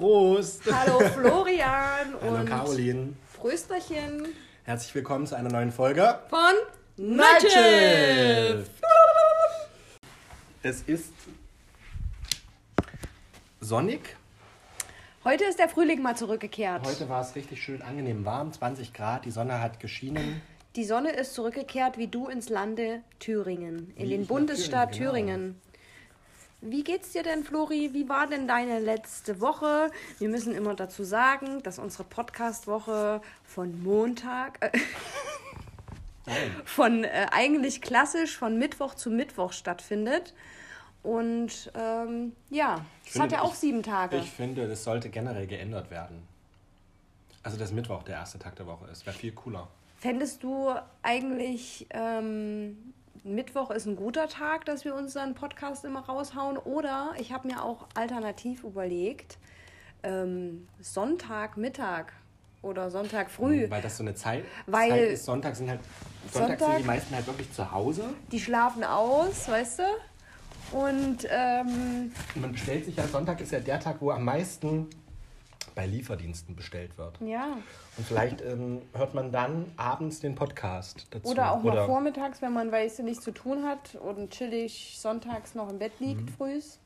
Prost! Hallo Florian Hallo und Caroline. Prösterchen Herzlich willkommen zu einer neuen Folge. von Nightshift. Es ist sonnig. Heute ist der Frühling mal zurückgekehrt. Heute war es richtig schön angenehm warm, 20 Grad, die Sonne hat geschienen. Die Sonne ist zurückgekehrt wie du ins Lande Thüringen, in Wie den Bundesstaat Thüringen, genau. Thüringen. Wie geht's dir denn, Flori? Wie war denn deine letzte Woche? Wir müssen immer dazu sagen, dass unsere Podcast-Woche von Montag, äh, Nein. von äh, eigentlich klassisch von Mittwoch zu Mittwoch stattfindet. Und ähm, ja, es hat ja auch ich- sieben Tage. Ich finde, das sollte generell geändert werden. Also, dass Mittwoch der erste Tag der Woche ist, wäre viel cooler. Fändest du eigentlich, ähm, Mittwoch ist ein guter Tag, dass wir unseren Podcast immer raushauen? Oder ich habe mir auch alternativ überlegt, ähm, Sonntagmittag oder Sonntag früh. Weil das so eine Zeit, Weil- Zeit ist. Sonntag sind halt. Sonntag, Sonntag- sind die meisten halt wirklich zu Hause. Die schlafen aus, weißt du? Und ähm, man bestellt sich ja, Sonntag ist ja der Tag, wo am meisten bei Lieferdiensten bestellt wird. ja. Und vielleicht ähm, hört man dann abends den Podcast dazu. Oder auch noch vormittags, wenn man weiß, nichts zu tun hat und chillig sonntags noch im Bett liegt, frühs.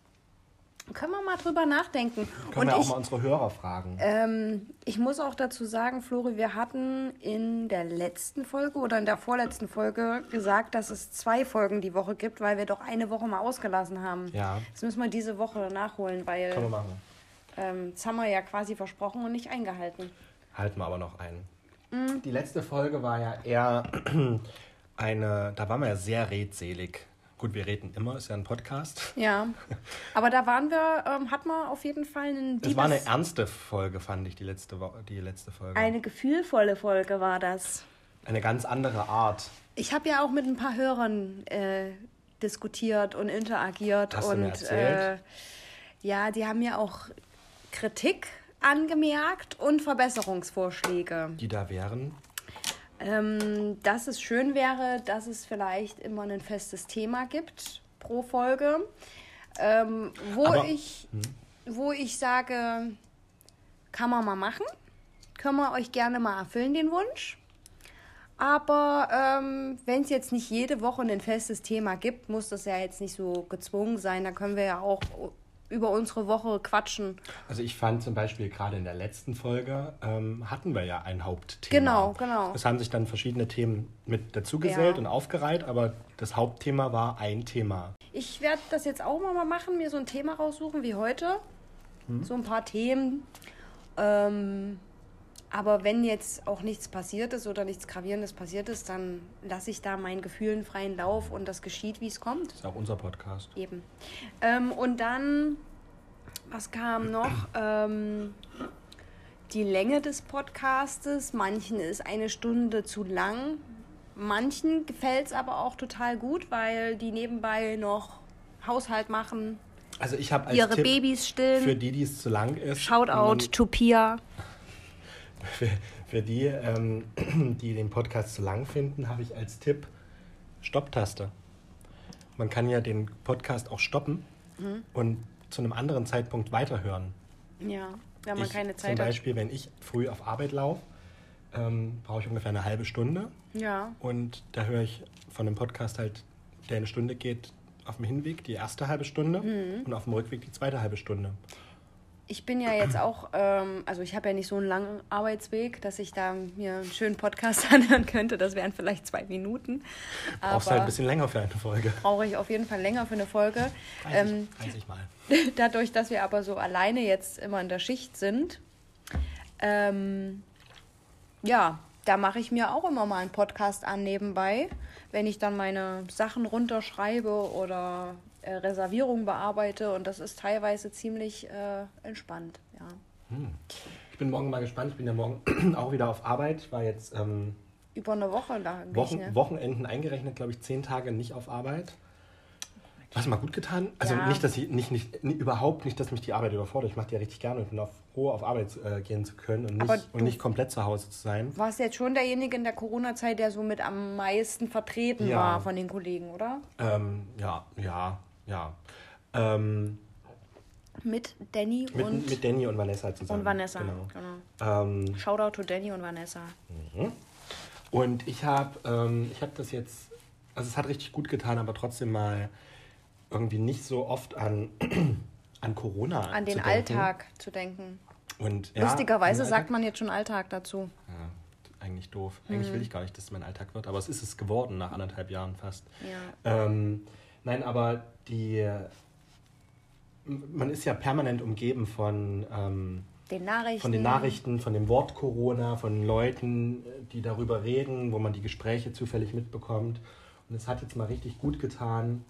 Können wir mal drüber nachdenken. Können und wir auch ich, mal unsere Hörer fragen. Ähm, ich muss auch dazu sagen, Flori, wir hatten in der letzten Folge oder in der vorletzten Folge gesagt, dass es zwei Folgen die Woche gibt, weil wir doch eine Woche mal ausgelassen haben. Ja. Das müssen wir diese Woche nachholen, weil Können wir machen. Ähm, das haben wir ja quasi versprochen und nicht eingehalten. Halten wir aber noch ein. Mhm. Die letzte Folge war ja eher eine, da waren wir ja sehr redselig. Gut, wir reden immer, ist ja ein Podcast. Ja, aber da waren wir, ähm, hat man auf jeden Fall einen Es war eine Diebes- ernste Folge, fand ich, die letzte, die letzte Folge. eine gefühlvolle Folge war das. eine ganz andere Art. Ich habe ja auch mit ein paar Hörern äh, diskutiert und interagiert Hast du und mir erzählt? Äh, ja, die haben mir auch Kritik angemerkt und Verbesserungsvorschläge. Die da wären. Ähm, dass es schön wäre, dass es vielleicht immer ein festes Thema gibt pro Folge, ähm, wo Aber- ich wo ich sage, kann man mal machen, können wir euch gerne mal erfüllen den Wunsch. Aber ähm, wenn es jetzt nicht jede Woche ein festes Thema gibt, muss das ja jetzt nicht so gezwungen sein. Da können wir ja auch über unsere Woche quatschen. Also ich fand zum Beispiel gerade in der letzten Folge ähm, hatten wir ja ein Hauptthema. Genau, genau. Es haben sich dann verschiedene Themen mit dazugesellt Ja. und aufgereiht, aber das Hauptthema war ein Thema. Ich werde das jetzt auch mal machen, mir so ein Thema raussuchen wie heute. So ein paar Themen. Ähm, aber wenn jetzt auch nichts passiert ist oder nichts Gravierendes passiert ist, dann lasse ich da meinen Gefühlen freien Lauf und das geschieht, wie es kommt. Das ist auch unser Podcast. Eben. Ähm, und dann, was kam noch? Ähm, die Länge des Podcastes. Manchen ist eine Stunde zu lang. Manchen gefällt es aber auch total gut, weil die nebenbei noch Haushalt machen, Also ich habe als ihre Tipp Babys stillen. für die, die es zu lang ist, Shoutout to Pia. Für, für die, ähm, die den Podcast zu lang finden, habe ich als Tipp Stopptaste. Man kann ja den Podcast auch stoppen Mhm. und zu einem anderen Zeitpunkt weiterhören. Ja, wenn man ich, keine Zum Zeit hat. Beispiel, wenn ich früh auf Arbeit laufe, ähm, brauche ich ungefähr eine halbe Stunde. Ja, Und da höre ich von dem Podcast halt, der eine Stunde geht, auf dem Hinweg die erste halbe Stunde Mhm. und auf dem Rückweg die zweite halbe Stunde. Ich bin ja jetzt auch, ähm, also ich habe ja nicht so einen langen Arbeitsweg, dass ich da mir einen schönen Podcast anhören könnte. Das wären vielleicht zwei Minuten. Brauchst halt ein Aber bisschen länger für eine Folge. brauche ich auf jeden Fall länger für eine Folge. 30, Ähm, 30 Mal. dadurch, dass wir aber so alleine jetzt immer in der Schicht sind, ähm, ja, da mache ich mir auch immer mal einen Podcast an nebenbei, wenn ich dann meine Sachen runterschreibe oder äh, Reservierungen bearbeite und das ist teilweise ziemlich äh, entspannt, ja. Ich bin morgen mal gespannt. Ich bin ja morgen auch wieder auf Arbeit. Ich war jetzt ähm, Über eine Woche lang. Wochen, ne? Wochenenden eingerechnet, glaube ich, zehn Tage nicht auf Arbeit. Was mal gut getan. Also Ja. nicht, dass ich nicht, nicht, nicht, überhaupt nicht, dass mich die Arbeit überfordert. Ich mache die ja richtig gerne und bin auch froh, auf Arbeit äh, gehen zu können und nicht, und nicht komplett zu Hause zu sein. Warst jetzt schon derjenige in der Corona-Zeit, der so mit am meisten vertreten Ja. war von den Kollegen, oder? Ähm, ja, ja, ja. Ähm, Mit Danny Mit, und, mit Danny und Vanessa zusammen. und Vanessa. Genau. Genau. Ähm, Shoutout to Danny und Vanessa. und ich habe ähm, ich hab das jetzt, also es hat richtig gut getan, aber trotzdem mal irgendwie nicht so oft an, an Corona An den zu. Alltag zu denken. Und, ja, Lustigerweise sagt man jetzt schon Alltag dazu. Ja, eigentlich doof. Eigentlich Mhm. will ich gar nicht, dass es mein Alltag wird, aber es ist es geworden nach anderthalb Jahren fast. Ja. Ähm, nein, aber die. Man ist ja permanent umgeben von, ähm, Den Nachrichten. von den Nachrichten, von dem Wort Corona, von Leuten, die darüber reden, wo man die Gespräche zufällig mitbekommt. Und es hat jetzt mal richtig gut getan,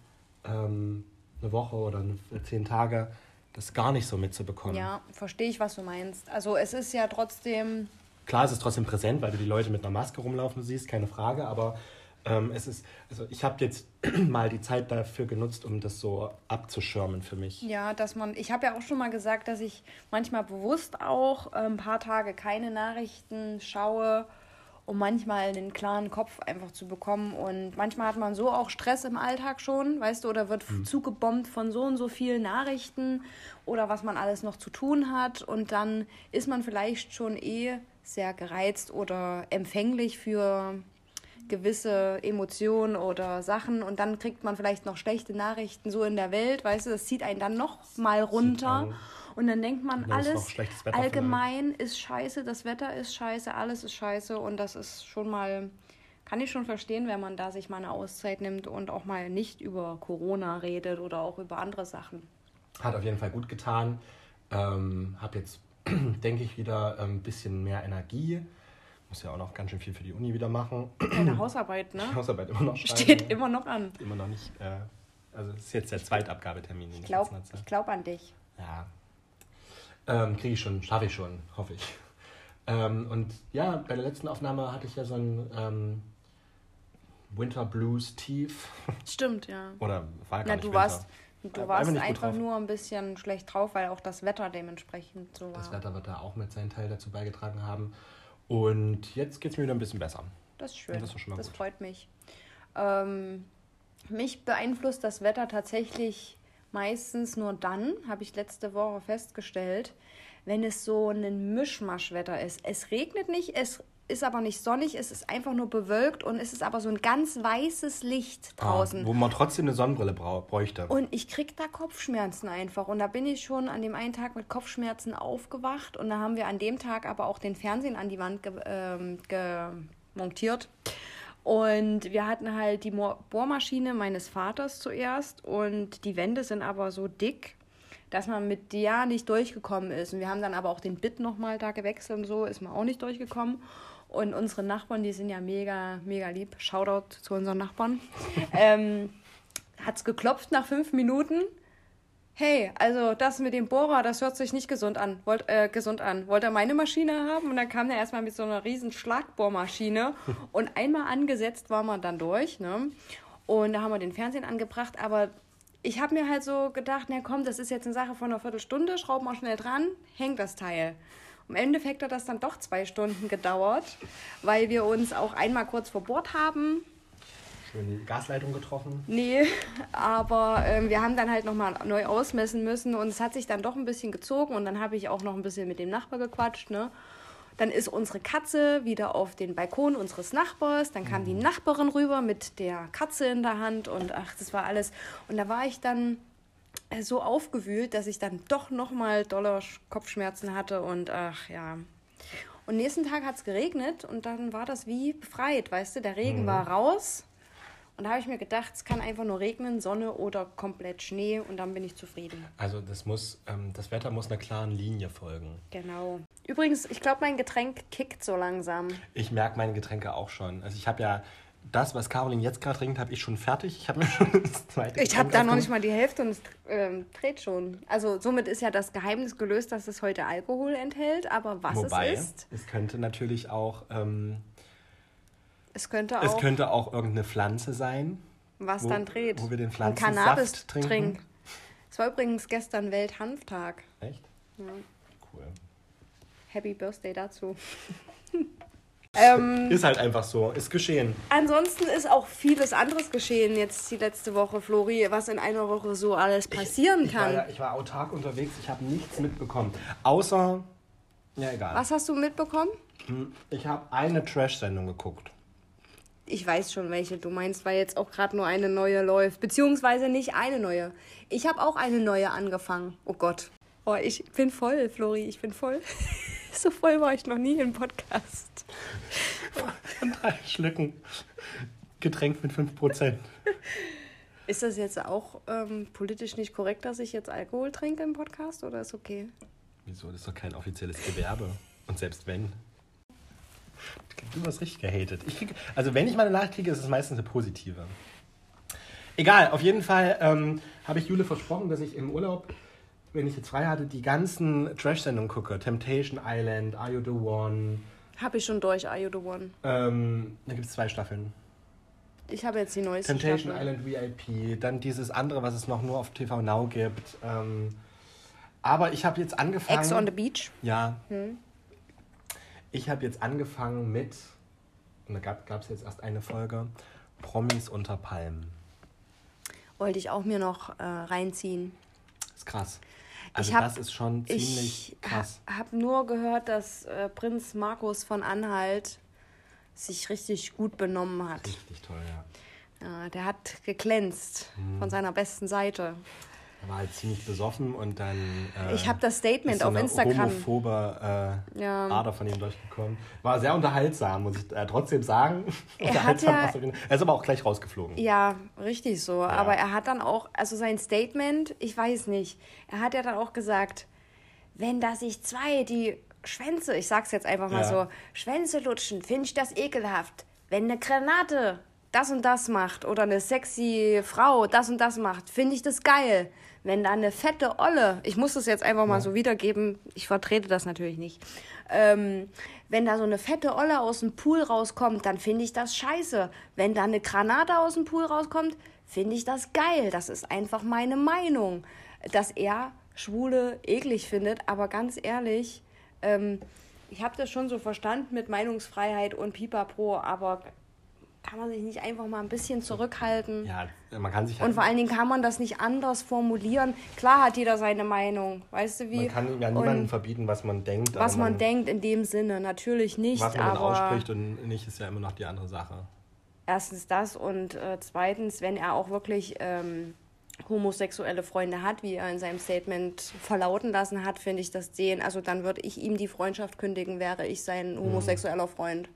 ähm, eine Woche oder eine, zehn Tage, das gar nicht so mitzubekommen. Ja, verstehe ich, was du meinst. Also es ist ja trotzdem, Klar, es ist trotzdem präsent, weil du die Leute mit einer Maske rumlaufen siehst, keine Frage, aber ähm, es ist, also ich habe jetzt mal die Zeit dafür genutzt, um das so abzuschirmen für mich. ja, dass man, ich habe ja auch schon mal gesagt, dass ich manchmal bewusst auch äh, ein paar Tage keine Nachrichten schaue, um manchmal einen klaren Kopf einfach zu bekommen. Und manchmal hat man so auch Stress im Alltag schon, weißt du, oder wird zugebombt von so und so vielen Nachrichten oder was man alles noch zu tun hat. Und dann ist man vielleicht schon eh sehr gereizt oder empfänglich für gewisse Emotionen oder Sachen und dann kriegt man vielleicht noch schlechte Nachrichten so in der Welt, weißt du, das zieht einen dann noch mal runter und dann denkt man, dann ist alles Wetter allgemein ist scheiße, das Wetter ist scheiße, alles ist scheiße und das ist schon mal, kann ich schon verstehen, wenn man da sich mal eine Auszeit nimmt und auch mal nicht über Corona redet oder auch über andere Sachen. Hat auf jeden Fall gut getan. Ähm, habe jetzt, denke ich, wieder ein bisschen mehr Energie. Muss ja auch noch ganz schön viel für die Uni wieder machen. Deine Hausarbeit, ne? Die Hausarbeit immer noch schreiben. Steht immer noch an. immer noch nicht. Äh, also es ist jetzt der Zweitabgabetermin. Ich glaube glaub an dich. Ja. Ähm, Kriege ich schon, schaffe ich schon, hoffe ich. Ähm, und ja, bei der letzten Aufnahme hatte ich ja so ein ähm, Winter Blues Tief. Stimmt, ja. Oder war gar Na, nicht du Winter. warst, du War warst einfach einfach nur ein bisschen schlecht drauf, weil auch das Wetter dementsprechend so war. Das Wetter wird da auch mit seinen Teil dazu beigetragen haben. Und jetzt geht es mir wieder ein bisschen besser. Das ist schön. Das ist das freut mich. Ähm, mich beeinflusst das Wetter tatsächlich meistens nur dann, habe ich letzte Woche festgestellt, wenn es so ein Mischmaschwetter ist. Es regnet nicht, es ist aber nicht sonnig, es ist einfach nur bewölkt und es ist aber so ein ganz weißes Licht draußen. Ah, wo man trotzdem eine Sonnenbrille bräuchte. Und ich krieg da Kopfschmerzen einfach. Und da bin ich schon an dem einen Tag mit Kopfschmerzen aufgewacht. Und da haben wir an dem Tag aber auch den Fernsehen an die Wand ge ähm, gemontiert. Und wir hatten halt die Bohrmaschine meines Vaters zuerst. Und die Wände sind aber so dick, dass man mit der nicht durchgekommen ist. Und wir haben dann aber auch den Bit nochmal da gewechselt und so, ist man auch nicht durchgekommen. Und unsere Nachbarn, die sind ja mega, mega lieb. Shoutout zu unseren Nachbarn. ähm, hat's geklopft nach fünf Minuten. Hey, also das mit dem Bohrer, das hört sich nicht gesund an. Wollt, äh, gesund an. Wollt ihr meine Maschine haben? Und dann kam der erstmal mit so einer riesen Schlagbohrmaschine. Und einmal angesetzt war man dann durch. Ne? Und da haben wir den Fernsehen angebracht. Aber ich habe mir halt so gedacht, na komm, das ist jetzt eine Sache von einer Viertelstunde, schrauben wir schnell dran, hängt das Teil. Im Endeffekt hat das dann doch zwei Stunden gedauert, weil wir uns auch einmal kurz verbohrt haben. Schön Gasleitung getroffen. Nee, aber ähm, wir haben dann halt nochmal neu ausmessen müssen und es hat sich dann doch ein bisschen gezogen und dann habe ich auch noch ein bisschen mit dem Nachbar gequatscht, ne? Dann ist unsere Katze wieder auf den Balkon unseres Nachbars. Dann kam die Nachbarin rüber mit der Katze in der Hand und ach, das war alles. Und da war ich dann äh, so aufgewühlt, dass ich dann doch nochmal doller Sch- Kopfschmerzen hatte und ach ja. Und nächsten Tag hat es geregnet und dann war das wie befreit, weißt du, der Regen war raus. Und da habe ich mir gedacht, es kann einfach nur regnen, Sonne oder komplett Schnee und dann bin ich zufrieden. Also das muss, ähm, das Wetter muss einer klaren Linie folgen. Genau. Übrigens, ich glaube, mein Getränk kickt so langsam. Ich merke meine Getränke auch schon. Also ich habe ja das, was Caroline jetzt gerade trinkt, habe ich schon fertig. Ich habe mir schon das zweite Ich habe da noch nicht mal die Hälfte und es ähm, dreht schon. Also somit ist ja das Geheimnis gelöst, dass es heute Alkohol enthält. Aber was Wobei, es ist, es könnte natürlich auch, ähm, es könnte es auch könnte auch irgendeine Pflanze sein. was wo- dann dreht. wo wir den Pflanzensaft Cannabis trinken. trink. Es war übrigens gestern Welthanftag. Echt? Cool. Happy Birthday dazu. Ähm, Ist halt einfach so. Ist geschehen. ansonsten ist auch vieles anderes geschehen jetzt die letzte Woche, Flori, was in einer Woche so alles passieren Ich war, kann. ja, ich war autark unterwegs. Ich habe nichts mitbekommen. Außer, ja egal. Was hast du mitbekommen? Ich habe eine Trash-Sendung geguckt. Ich weiß schon, welche du meinst, weil jetzt auch gerade nur eine neue läuft. Beziehungsweise nicht eine neue. Ich habe auch eine neue angefangen. Oh Gott. Oh, ich bin voll, Flori, ich bin voll. so voll war ich noch nie im Podcast. Von drei Schlücken. Getränk mit 5%. Ist das jetzt auch ähm, politisch nicht korrekt, dass ich jetzt Alkohol trinke im Podcast oder ist okay? Wieso? Das ist doch kein offizielles Gewerbe. Und selbst wenn. Du hast richtig gehatet. Ich krieg, also wenn ich mal eine Nachricht kriege, ist es meistens eine positive. Egal, auf jeden Fall ähm, habe ich Jule versprochen, dass ich im Urlaub, wenn ich jetzt frei hatte, die ganzen Trash-Sendungen gucke. Temptation Island, Are You The One. Habe ich schon durch, Are You The One? Ähm, da gibt es zwei Staffeln. Ich habe jetzt die neueste Temptation Staffel. Island VIP, dann dieses andere, was es noch nur auf TV Now gibt. Ähm, aber ich habe jetzt angefangen. Ex on the Beach. Ja. Ich habe jetzt angefangen mit, und da gab es jetzt erst eine Folge, Promis unter Palmen. Wollte ich auch mir noch äh, reinziehen. Ist krass. Also ich hab, das ist schon ziemlich ich krass. ha- habe nur gehört, dass äh, Prinz Markus von Anhalt sich richtig gut benommen hat. Richtig toll, ja. Ja, der hat geglänzt Mhm. von seiner besten Seite. Er war halt ziemlich besoffen und dann. Äh, Ich habe das Statement so auf Instagram. homophobe äh, Ja. Ader von ihm durchgekommen. War sehr unterhaltsam, muss ich äh, trotzdem sagen. Er hat ja- er ist aber auch gleich rausgeflogen. Ja, richtig so. Aber er hat dann auch, also sein Statement, ich weiß nicht, er hat ja dann auch gesagt, wenn da sich zwei die Schwänze, ich sag's jetzt einfach mal Ja. so, Schwänze lutschen, finde ich das ekelhaft. Wenn eine Granate das und das macht oder eine sexy Frau das und das macht, finde ich das geil. Wenn da eine fette Olle, ich muss das jetzt einfach mal so wiedergeben, ich vertrete das natürlich nicht. Ähm, wenn da so eine fette Olle aus dem Pool rauskommt, dann finde ich das scheiße. Wenn da eine Granate aus dem Pool rauskommt, finde ich das geil. Das ist einfach meine Meinung. Dass er Schwule eklig findet, aber ganz ehrlich, ähm, ich habe das schon so verstanden mit Meinungsfreiheit und Pipapo, aber kann man sich nicht einfach mal ein bisschen zurückhalten? Ja, man kann sich halt, Und vor allen Dingen kann man das nicht anders formulieren. Klar hat jeder seine Meinung, weißt du wie? man kann ja niemandem und verbieten, was man denkt. was aber man denkt in dem Sinne, natürlich nicht, Was man aber ausspricht und nicht, ist ja immer noch die andere Sache. erstens das und äh, zweitens, wenn er auch wirklich ähm, homosexuelle Freunde hat, wie er in seinem Statement verlauten lassen hat, finde ich das sehen. Also dann würde ich ihm die Freundschaft kündigen, wäre ich sein homosexueller Freund,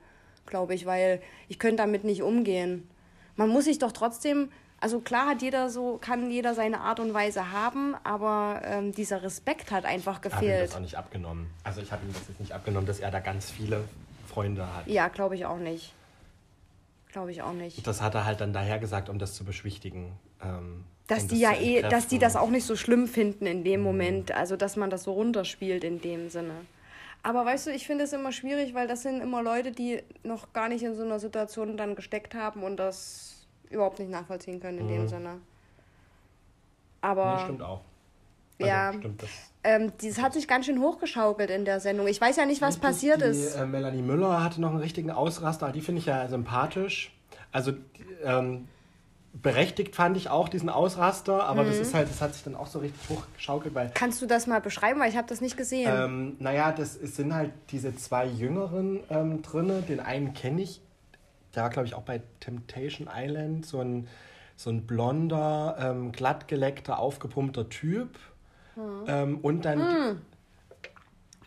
glaube ich, weil ich könnte damit nicht umgehen. Man muss sich doch trotzdem, also klar hat jeder so, kann jeder seine Art und Weise haben, aber ähm, dieser Respekt hat einfach Ich habe ihm das gefehlt. auch nicht abgenommen. Also ich habe ihm das jetzt nicht abgenommen, dass er da ganz viele Freunde hat. Ja, glaube ich auch nicht. Glaube ich auch nicht. Das hat er halt dann daher gesagt, um das zu beschwichtigen. Ähm, Dass um die das ja eh, dass die das auch nicht so schlimm finden in Mhm. dem Moment, also dass man das so runterspielt in dem Sinne. Aber weißt du, ich finde es immer schwierig, weil das sind immer Leute, die noch gar nicht in so einer Situation dann gesteckt haben und das überhaupt nicht nachvollziehen können in dem Sinne. Aber Mhm. Nee, stimmt auch. Also, Ja. Stimmt das. ähm, das hat sich ganz schön hochgeschaukelt in der Sendung. Ich weiß ja nicht, was Die- passiert die, ist. Äh, Melanie Müller hatte noch einen richtigen Ausraster. Die finde ich ja sympathisch. Also die, ähm, berechtigt fand ich auch diesen Ausraster, aber Mhm. das ist halt, das hat sich dann auch so richtig hochgeschaukelt, weil Kannst du das mal beschreiben, weil ich habe das nicht gesehen. Ähm, naja, das es sind halt diese zwei Jüngeren ähm, drinne. Den einen kenne ich. Der war, glaube ich, auch bei Temptation Island. So ein, so ein blonder, ähm, glattgeleckter, aufgepumpter Typ. Ähm, und dann,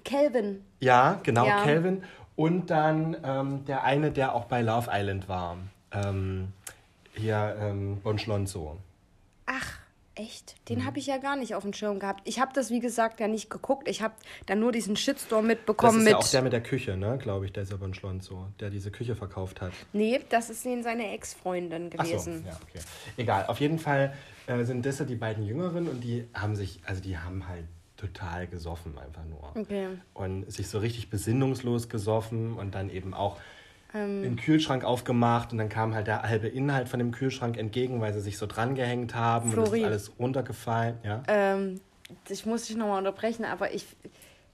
Kelvin. ja, genau, Ja. Calvin. Und dann ähm, der eine, der auch bei Love Island war. Hier, ähm, Bon Schlonzo. Ach, echt? Mhm. Den habe ich ja gar nicht auf dem Schirm gehabt. Ich habe das, wie gesagt, ja nicht geguckt. Ich habe dann nur diesen Shitstorm Das mitbekommen ist mit. ja auch der mit der Küche, ne, glaube ich, der ist ja Bon Schlonzo, der diese Küche verkauft hat. nee, das ist den seine Ex-Freundin Ach so, gewesen. ja, okay. Egal, auf jeden Fall äh, sind das ja die beiden Jüngeren und die haben sich, also die haben halt total gesoffen einfach nur. Okay. Und sich so richtig besinnungslos gesoffen und dann eben auch Ähm. den Kühlschrank aufgemacht und dann kam halt der halbe Inhalt von dem Kühlschrank entgegen, weil sie sich so dran gehängt haben und es Flori. ist alles runtergefallen. Ja? Ähm, ich muss dich nochmal unterbrechen, aber ich.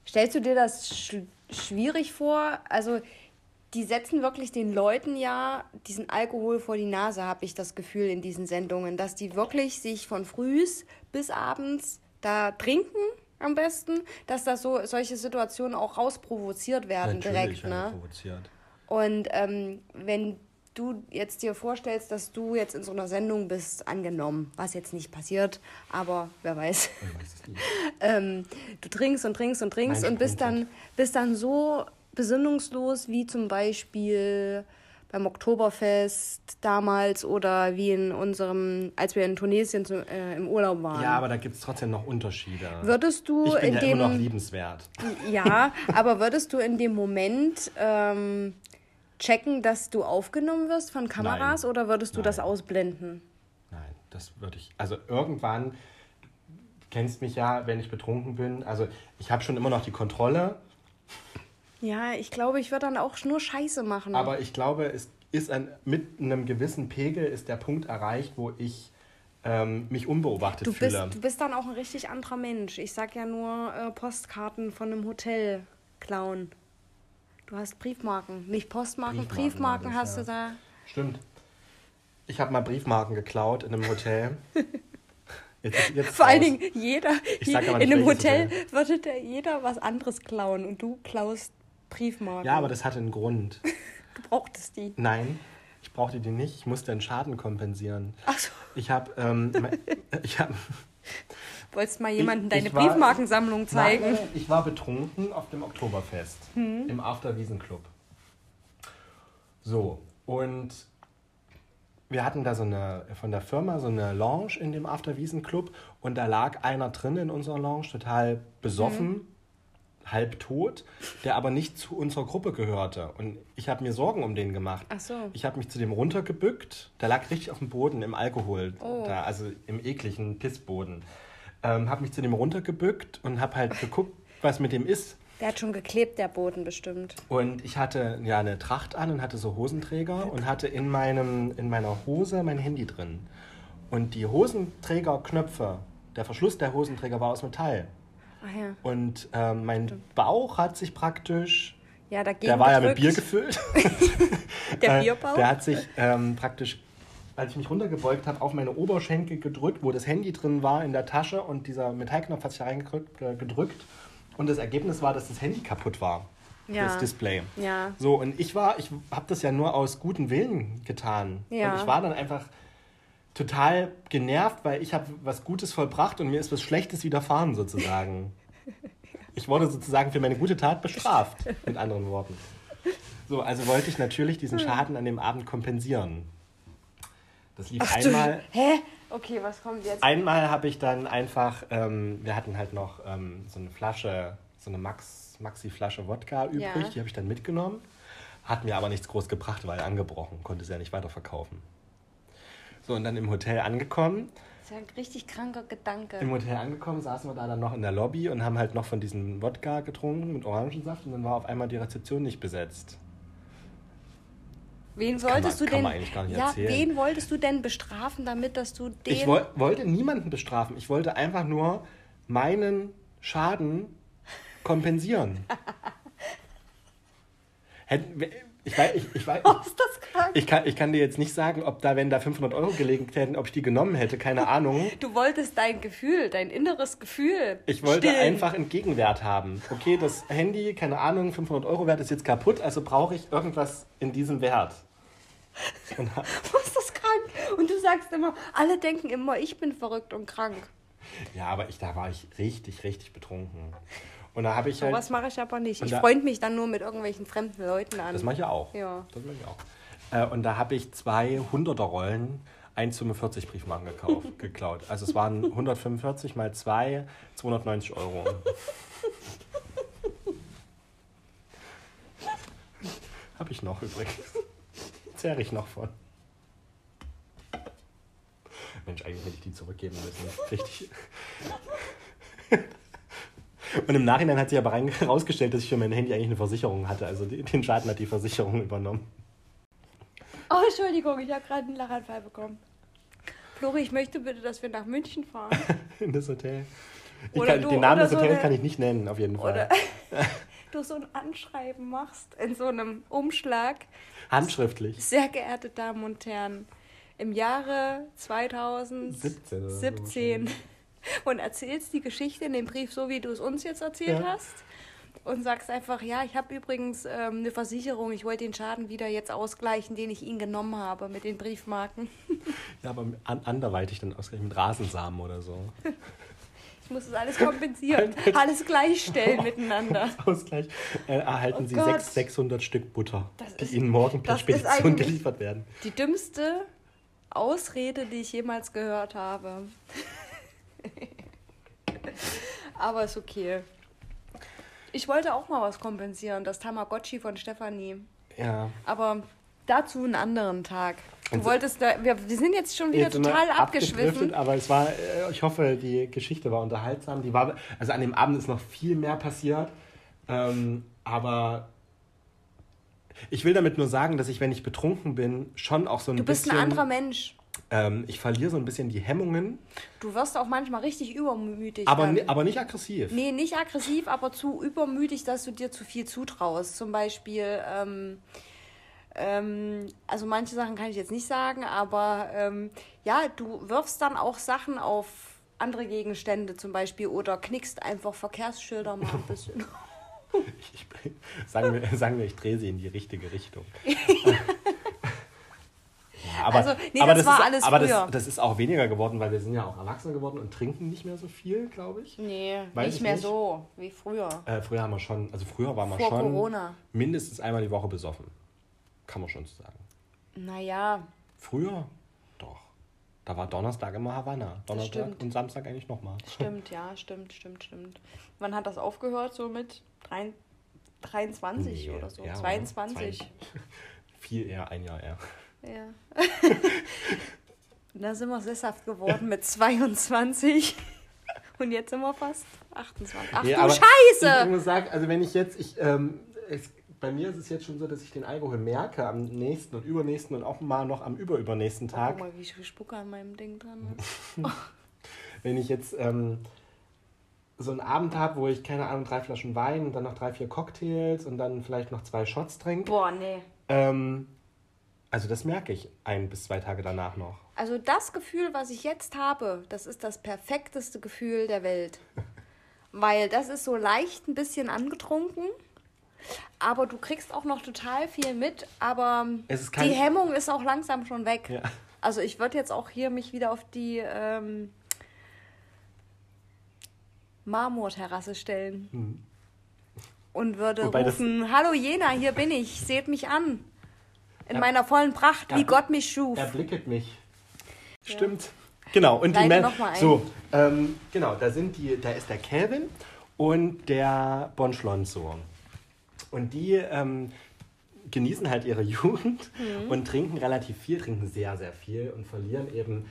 Stellst du dir das sch schwierig vor? Also, die setzen wirklich den Leuten ja diesen Alkohol vor die Nase, habe ich das Gefühl in diesen Sendungen, dass die wirklich sich von frühs bis abends da trinken am besten, dass da so solche Situationen auch rausprovoziert werden Natürlich direkt, werden ne? provoziert. Und ähm, wenn du jetzt dir vorstellst, dass du jetzt in so einer Sendung bist, angenommen, was jetzt nicht passiert, aber wer weiß, weiß ähm, du trinkst und trinkst und trinkst Mein und bist dann, bist dann so besinnungslos wie zum Beispiel beim Oktoberfest damals oder wie in unserem, als wir in Tunesien zu, äh, im Urlaub waren. Ja, aber da gibt es trotzdem noch Unterschiede. Würdest du ich bin in ja dem immer noch liebenswert. ja, aber würdest du in dem Moment ähm, checken, dass du aufgenommen wirst von Kameras Nein. oder würdest du das Nein. ausblenden? Nein, das würde ich. Also irgendwann, du kennst mich ja, wenn ich betrunken bin. Also ich habe schon immer noch die Kontrolle, Ja, ich glaube, ich würde dann auch nur Scheiße machen. aber ich glaube, es ist ein, mit einem gewissen Pegel ist der Punkt erreicht, wo ich ähm, mich unbeobachtet du, bist, fühle. du bist dann auch ein richtig anderer Mensch. Ich sag ja nur äh, Postkarten von einem Hotel klauen. Du hast Briefmarken, nicht Postmarken, Briefmarken Briefmarken, hast ja. du da. Stimmt. Ich habe mal Briefmarken geklaut in einem Hotel. Jetzt, jetzt Vor allen raus. Dingen jeder, aber in einem Hotel würde der jeder was anderes klauen und du klaust Briefmarken. Ja, aber das hatte einen Grund. du brauchtest die. Nein, ich brauchte die nicht. Ich musste einen Schaden kompensieren. Ach so. Ich habe, ähm, ich habe, Wolltest mal jemandem deine ich war- Briefmarkensammlung zeigen? Nein, ich war betrunken auf dem Oktoberfest Hm. im Afterwiesenclub. So, und wir hatten da so eine, von der Firma so eine Lounge in dem Afterwiesenclub und da lag einer drin in unserer Lounge, total besoffen, Hm. halb tot, der aber nicht zu unserer Gruppe gehörte. Und ich habe mir Sorgen um den gemacht. Ach so. Ich habe mich zu dem runtergebückt, der lag richtig auf dem Boden im Alkohol, Oh. da, also im ekligen Pissboden. Ähm, habe mich zu dem runtergebückt und habe halt geguckt, was mit dem ist. Der hat schon geklebt, der Boden bestimmt. Und ich hatte ja eine Tracht an und hatte so Hosenträger und hatte in, meinem, in meiner Hose mein Handy drin. Und die Hosenträgerknöpfe, der Verschluss der Hosenträger war aus Metall. Ach ja. Und ähm, mein Bauch hat sich praktisch, Ja, dagegen der war ja mit gedrückt. Bier gefüllt. Der Äh, Bierbauch? Der hat sich ähm, praktisch, als ich mich runtergebeugt habe, auf meine Oberschenkel gedrückt, wo das Handy drin war in der Tasche und dieser Metallknopf hat sich reingedrückt. Äh, gedrückt. Und das Ergebnis war, dass das Handy kaputt war. Ja. Das Display. Ja. So, und ich war, ich habe das ja nur aus gutem Willen getan. Ja. Und ich war dann einfach total genervt, weil ich habe was Gutes vollbracht und mir ist was Schlechtes widerfahren sozusagen. Ich wurde sozusagen für meine gute Tat bestraft, mit anderen Worten. So, also wollte ich natürlich diesen Schaden an dem Abend kompensieren. Das lief Ach du, einmal. hä? Okay, was kommt jetzt? Einmal habe ich dann einfach, ähm, wir hatten halt noch ähm, so eine Flasche, so eine Max, Maxi-Flasche Wodka übrig, Ja. die habe ich dann mitgenommen. Hat mir aber nichts groß gebracht, weil angebrochen, konnte sie ja nicht weiterverkaufen. So, und dann im Hotel angekommen. Das ist ja ein richtig kranker Gedanke. Im Hotel angekommen, saßen wir da dann noch in der Lobby und haben halt noch von diesem Wodka getrunken mit Orangensaft und dann war auf einmal die Rezeption nicht besetzt. Wen kann wolltest man- du denn? eigentlich gar nicht ja, erzählen. wen wolltest du denn bestrafen, damit dass du den Ich woll, wollte niemanden bestrafen. Ich wollte einfach nur meinen Schaden kompensieren. Ich, weiß, ich, ich, weiß, Oh, ist das krank? ich, kann, ich kann dir jetzt nicht sagen, ob da, wenn da 500 Euro gelegen hätten, ob ich die genommen hätte. Keine Ahnung. Du wolltest dein Gefühl, dein inneres Gefühl. Ich wollte stillen. einfach einen Gegenwert haben. Okay, das Handy, keine Ahnung, 500 Euro wert ist jetzt kaputt, also brauche ich irgendwas in diesem Wert. Ha- Was ist das krank? Und du sagst immer, alle denken immer, ich bin verrückt und krank. ja, aber ich, da war ich richtig, richtig betrunken. Und da habe ich halt... Sowas mache ich aber nicht. Ich freund mich dann nur mit irgendwelchen fremden Leuten an. Das mache ich auch. Ja. Das mache ich auch. Äh, und da habe ich zwei 100er Rollen 1,45 Briefmarken gekauft, geklaut. Also es waren 145 mal 2, 290 Euro. habe ich noch übrigens. Zehre ich noch von. Mensch, eigentlich hätte ich die zurückgeben müssen. Richtig. Und im Nachhinein hat sich aber herausgestellt, dass ich für mein Handy eigentlich eine Versicherung hatte. Also den Schaden hat die Versicherung übernommen. Oh, Entschuldigung, ich habe gerade einen Lachanfall bekommen. Flori, ich möchte bitte, dass wir nach München fahren. In das Hotel. Ich Oder kann, du- den Namen des so Hotels eine- kann ich nicht nennen, auf jeden Fall. Oder du so ein Anschreiben machst in so einem Umschlag. Handschriftlich. Sehr geehrte Damen und Herren, im Jahre 17 oder so 2017 und erzählst die Geschichte in dem Brief so, wie du es uns jetzt erzählt Ja. hast. Und sagst einfach, ja, ich habe übrigens ähm, eine Versicherung, ich wollte den Schaden wieder jetzt ausgleichen, den ich Ihnen genommen habe mit den Briefmarken. Ja, aber an, anderweitig dann ausgerechnet mit Rasensamen oder so. Ich muss das alles kompensieren, alles gleichstellen miteinander. Ausgleich äh, erhalten Oh Sie Gott. sechs, 600 Stück Butter, Das die ist- Ihnen morgen per Spedition eigentlich- geliefert werden. Die dümmste Ausrede, die ich jemals gehört habe. Aber ist okay. Ich wollte auch mal was kompensieren, das Tamagotchi von Stefanie. Ja. Aber dazu einen anderen Tag. Du wolltest da, wir, wir sind jetzt schon wieder Jetzt total abgeschwiffen. Aber es war, äh, ich hoffe, die Geschichte war unterhaltsam. Die war, also an dem Abend ist noch viel mehr passiert. Ähm, aber ich will damit nur sagen, dass ich, wenn ich betrunken bin, schon auch so ein Du bist bisschen. ein anderer Mensch. Ähm, ich verliere so ein bisschen die Hemmungen, Du wirst auch manchmal richtig übermütig. aber, aber nicht aggressiv. Nee, nicht aggressiv, aber zu übermütig, dass du dir zu viel zutraust. Zum Beispiel, ähm, ähm, also manche Sachen kann ich jetzt nicht sagen, aber ähm, ja, du wirfst dann auch Sachen auf andere Gegenstände zum Beispiel oder knickst einfach Verkehrsschilder mal ein bisschen. Ich, sagen, wir, sagen wir, ich drehe sie in die richtige Richtung. Ja, aber, Also, nee, aber das war ist, alles aber früher. Das, das ist auch weniger geworden, weil wir sind ja auch erwachsen geworden und trinken nicht mehr so viel, glaube ich. Nee, Weiß nicht ich mehr nicht. so wie früher. Äh, früher haben wir schon, also früher war man Vor schon Corona. mindestens einmal die Woche besoffen. Kann man schon so sagen. Naja, Früher? Doch. Da war Donnerstag immer Havanna. Donnerstag und Samstag eigentlich nochmal. stimmt, ja, stimmt, stimmt, stimmt. Wann hat das aufgehört? So mit drei- 23 Nee, oder so? ja, 22. zwei- Viel eher, ein Jahr eher. Ja. da sind wir sesshaft geworden mit 22. Und jetzt sind wir fast 28. Ach Nee, du aber Ich, Scheiße! muss sagen, also wenn ich jetzt, ich, ähm, es, bei mir ist es jetzt schon so, dass ich den Alkohol merke am nächsten und übernächsten und auch mal noch am überübernächsten Tag. Guck mal, wie viel Spucke an meinem Ding dran. Wenn ich jetzt ähm, so einen Abend habe, wo ich, keine Ahnung, drei Flaschen Wein und dann noch drei, vier Cocktails und dann vielleicht noch zwei Shots trinke. Boah, nee. Ähm, also das merke ich ein bis zwei Tage danach noch. Also das Gefühl, was ich jetzt habe, das ist das perfekteste Gefühl der Welt. Weil das ist so leicht ein bisschen angetrunken, aber du kriegst auch noch total viel mit, aber die Hemmung ist auch langsam schon weg. Ja. Also ich würde jetzt auch hier mich wieder auf die ähm, Marmorterrasse stellen. Und würde. Wobei rufen, hallo Jena, hier bin ich, seht mich an. In meiner vollen Pracht, wie Ja. Gott mich schuf. Erblicket mich. Stimmt. Genau, und die Leite mal ein. So, ähm, genau, da sind die, da ist der Kelvin und der Bon Schlonzo. Und die ähm, genießen halt ihre Jugend Mhm. und trinken relativ viel, trinken sehr, sehr viel und verlieren eben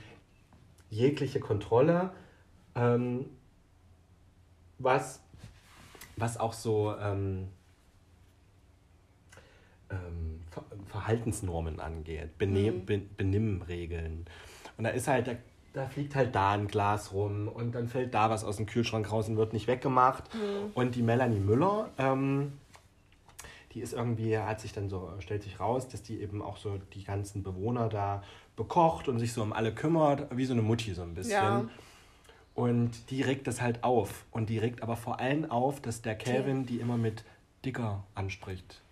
jegliche Kontrolle, ähm, was, was auch so ähm, ähm, Ver Verhaltensnormen angeht, Bene Mhm. Be Benimmregeln. Und da ist halt, da, da fliegt halt da ein Glas rum und dann fällt da was aus dem Kühlschrank raus und wird nicht weggemacht. Mhm. Und die Melanie Müller, ähm, die ist irgendwie, hat sich dann so, stellt sich raus, dass die eben auch so die ganzen Bewohner da bekocht und sich so um alle kümmert, wie so eine Mutti so ein bisschen. Ja. Und die regt das halt auf. Und die regt aber vor allem auf, dass der Calvin die immer mit Dicker anspricht.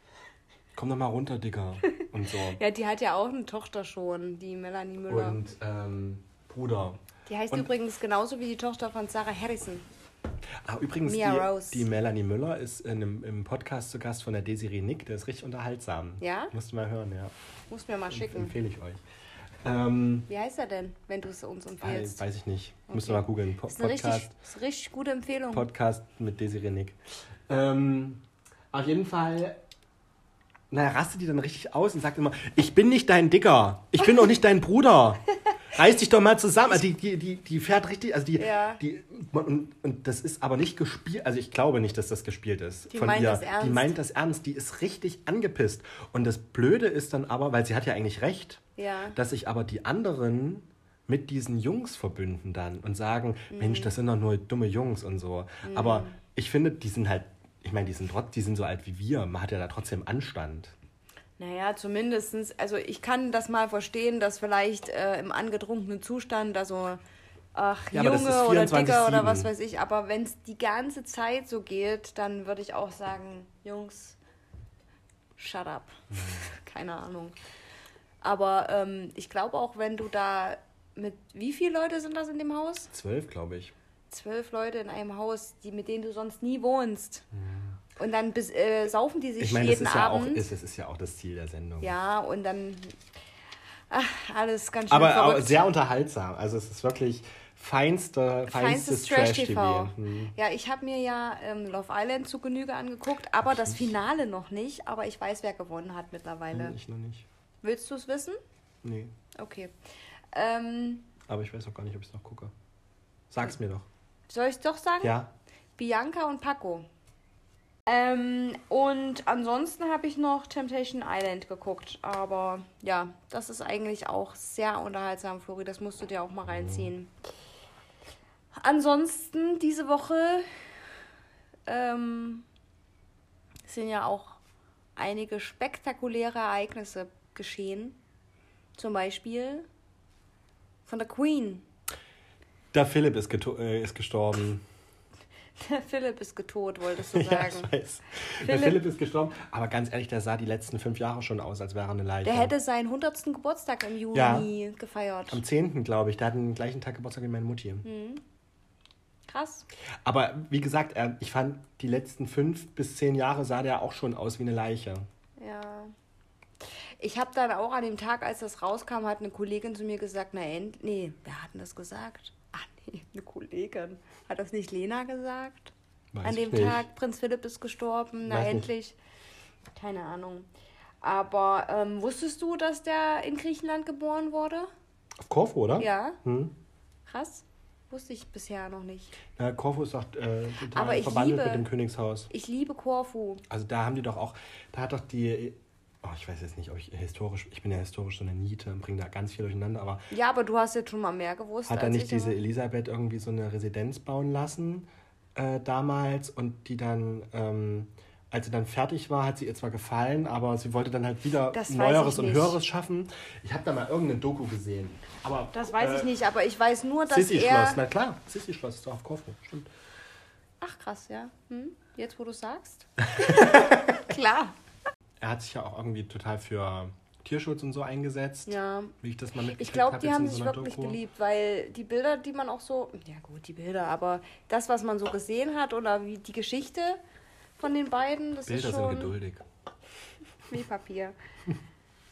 Komm doch mal runter, Dicker. Und so. Ja, die hat ja auch eine Tochter schon, die Melanie Müller. Und ähm, Bruder. die heißt und- übrigens genauso wie die Tochter von Sarah Harrison. Ah, übrigens, Mia die, Rose. die Melanie Müller ist in einem, im Podcast zu Gast von der Desiree Nick. Der ist richtig unterhaltsam. Ja? Musst du mal hören, ja. Muss mir mal schicken. Empfehle ich euch. Ähm, Wie heißt er denn, wenn du es uns empfehlst? weiß ich nicht. Okay. ihr mal googeln. Po Das ist eine richtig, Podcast, ist eine richtig gute Empfehlung. Podcast mit Desiree Nick. Ähm, auf jeden Fall, naja, rastet die dann richtig aus und sagt immer, ich bin nicht dein Dicker. Ich bin auch nicht dein Bruder. Reiß dich doch mal zusammen. Also die, die, die, die fährt richtig, also die, Ja. die und, und das ist aber nicht gespielt, also ich glaube nicht, dass das gespielt ist Die von meint ihr. das ernst. Die meint das ernst, die ist richtig angepisst. Und das Blöde ist dann aber, weil sie hat ja eigentlich recht, Ja. dass sich aber die anderen mit diesen Jungs verbünden dann und sagen, Mhm. Mensch, das sind doch nur dumme Jungs und so. Aber ich finde, die sind halt, Ich meine, die sind, trotz, die sind so alt wie wir. Man hat ja da trotzdem Anstand. Naja, zumindestens, also ich kann das mal verstehen, dass vielleicht äh, im angetrunkenen Zustand da so, ach, Ja, Junge oder Dicker oder 24/7. was weiß ich, aber wenn es die ganze Zeit so geht, dann würde ich auch sagen, Jungs, shut up. Keine Ahnung. Aber ähm, ich glaube auch, wenn du da mit, wie viele Leute sind das in dem Haus? Zwölf, glaube ich. Zwölf Leute in einem Haus, die, mit denen du sonst nie wohnst. Und dann bis, äh, saufen die sich Ich meine, das jeden ist ja, auch, ist, das ist ja auch das Ziel der Sendung. Ja, und dann. Ach, alles ganz schön Aber verrückt. sehr unterhaltsam. Also es ist wirklich feinste, Feinstes feinstes, Trash-TV. Hm. Ja, ich habe mir ja ähm, Love Island zu Genüge angeguckt, aber das Finale noch nicht. Aber ich weiß, wer gewonnen hat mittlerweile. Ich noch nicht. Willst du es wissen? Nee. Okay. Ähm, Aber ich weiß auch gar nicht, ob ich es noch gucke. Sag's mir doch. soll ich es doch sagen? Ja. Bianca und Paco. Ähm, und ansonsten habe ich noch Temptation Island geguckt. Aber ja, das ist eigentlich auch sehr unterhaltsam, Flori. Das musst du dir auch mal reinziehen. Ansonsten diese Woche ähm, sind ja auch einige spektakuläre Ereignisse geschehen. Zum Beispiel von der Queen. Der Philipp ist, äh, ist gestorben. Der Philipp ist getot, wolltest du Ja, sagen. ich weiß. Der Philipp- Philipp ist gestorben. Aber ganz ehrlich, der sah die letzten fünf Jahre schon aus, als wäre er eine Leiche. Der hätte seinen 100. Geburtstag im Juni Ja. gefeiert. Am 10. glaube ich. Der hat den gleichen Tag Geburtstag wie meine Mutti. Hm. Krass. Aber wie gesagt, ich fand, die letzten fünf bis zehn Jahre sah der auch schon aus wie eine Leiche. Ja. Ich habe dann auch an dem Tag, als das rauskam, hat eine Kollegin zu mir gesagt, na end, nee, wer hat denn das gesagt? Eine Kollegin. Hat das nicht Lena gesagt? Weiß an dem nicht. Tag, Prinz Philipp ist gestorben, na Weiß nicht. endlich. Keine Ahnung. Aber ähm, wusstest du, dass der in Griechenland geboren wurde? Auf Korfu, oder? Ja, Hm? krass. Wusste ich bisher noch nicht. Na, Korfu ist doch äh, total Aber verbandelt liebe- mit dem Königshaus. Ich liebe Korfu. Also da haben die doch auch, da hat doch die, oh, ich weiß jetzt nicht, ob ich historisch, ich bin ja historisch so eine Niete und bringe da ganz viel durcheinander, aber Ja, aber du hast jetzt schon mal mehr gewusst. hat da als nicht ich diese immer. Elisabeth irgendwie so eine Residenz bauen lassen äh, damals und die dann, ähm, als sie dann fertig war, hat sie ihr zwar gefallen, aber sie wollte dann halt wieder Das Neueres und. Höheres schaffen. Ich habe da mal irgendeine Doku gesehen. Aber, Das weiß äh, ich nicht, aber ich weiß nur, dass Sissi-Schloss, er... na klar, Sissi-Schloss ist doch auf Korfu, stimmt. Ach krass, ja. Hm? Jetzt, wo du sagst. Klar. Er hat sich ja auch irgendwie total für Tierschutz und so eingesetzt. Ja. Wie ich das mal mitgekriegt Ich glaube, die haben sich so wirklich Doku. geliebt, weil die Bilder, die man auch so... Ja gut, die Bilder, aber das, was man so gesehen hat oder wie die Geschichte von den beiden, das Bilder ist sind schon geduldig. wie Papier.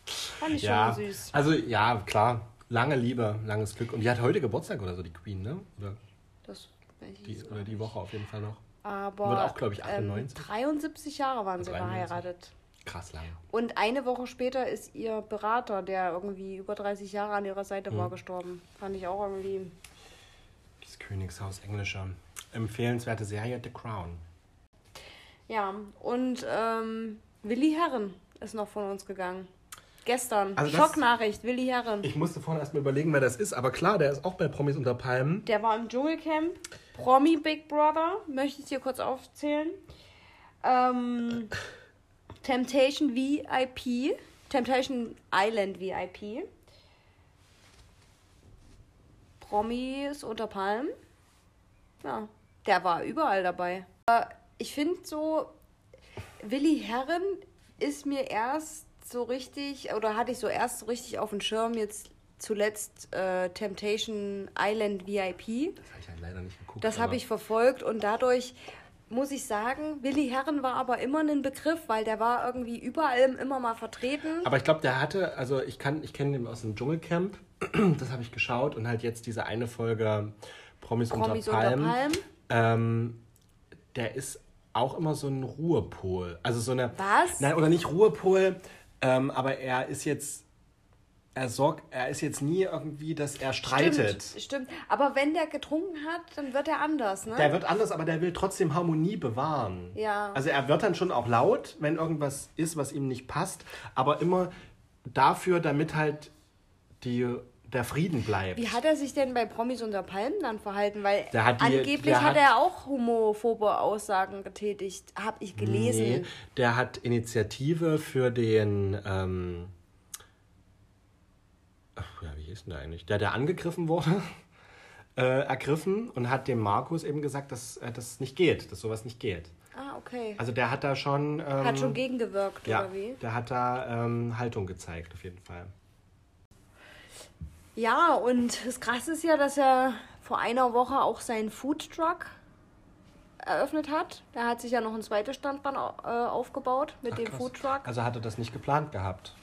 Fand ich Ja, schon süß. also ja, klar. Lange Liebe, langes Glück. Und die hat heute Geburtstag oder so, die Queen, ne? Oder Das die, oder die Woche auf jeden Fall noch. Aber Wird auch, glaub ich, ähm, 98. 73 Jahre waren sie 93. verheiratet. Krass lange. Und eine Woche später ist ihr Berater, der irgendwie über 30 Jahre an ihrer Seite Mhm. war, gestorben. Fand ich auch irgendwie. Das Königshaus Englischer. Empfehlenswerte Serie The Crown. Ja, und ähm, Willi Herren ist noch von uns gegangen. Gestern. Also das- Schocknachricht, Willi Herren. Ich musste vorhin erstmal überlegen, wer das ist, aber klar, der ist auch bei Promis unter Palmen. Der war im Dschungelcamp. Promi Big Brother. Möchte ich dir kurz aufzählen. Ähm, Temptation VIP. Temptation Island VIP. Promis unter Palmen. Ja, der war überall dabei. Ich finde so, Willi Herren ist mir erst so richtig, oder hatte ich so erst so richtig auf dem Schirm jetzt zuletzt äh, Temptation Island VIP. Das habe ich halt leider nicht geguckt. Das habe ich verfolgt und dadurch muss ich sagen, Willi Herren war aber immer ein Begriff, weil der war irgendwie überall immer mal vertreten. Aber ich glaube, der hatte, also ich kann, ich kenne den aus dem Dschungelcamp. Das habe ich geschaut und halt jetzt diese eine Folge Promis, Promis unter Palmen. Palmen. Ähm, der ist auch immer so ein Ruhepol. Also so eine. Was? Nein, oder nicht Ruhepol, ähm, aber er ist jetzt. Er sorgt, er ist jetzt nie irgendwie, dass er streitet. Stimmt, stimmt. Aber wenn der getrunken hat, dann wird er anders, ne? Der wird anders, aber der will trotzdem Harmonie bewahren. Ja. Also er wird dann schon auch laut, wenn irgendwas ist, was ihm nicht passt, aber immer dafür, damit halt die, der Frieden bleibt. Wie hat er sich denn bei Promis unter Palmen dann verhalten? Weil hat die- angeblich hat, hat- er auch homophobe Aussagen getätigt, habe ich gelesen. Nee, der hat Initiative für den, ähm, ach, ja, wie hieß denn der eigentlich? Der, der angegriffen wurde, äh, ergriffen und hat dem Markus eben gesagt, dass äh, das nicht geht, dass sowas nicht geht. Ah, okay. Also der hat da schon... Ähm, hat schon gegengewirkt, ja, oder wie? der hat da ähm, Haltung gezeigt, auf jeden Fall. Ja, und das Krasse ist ja, dass er vor einer Woche auch seinen Foodtruck eröffnet hat. Da hat sich ja noch ein zweites Standbein au- äh, aufgebaut mit Ach, dem krass. Foodtruck. Also hat er das nicht geplant gehabt,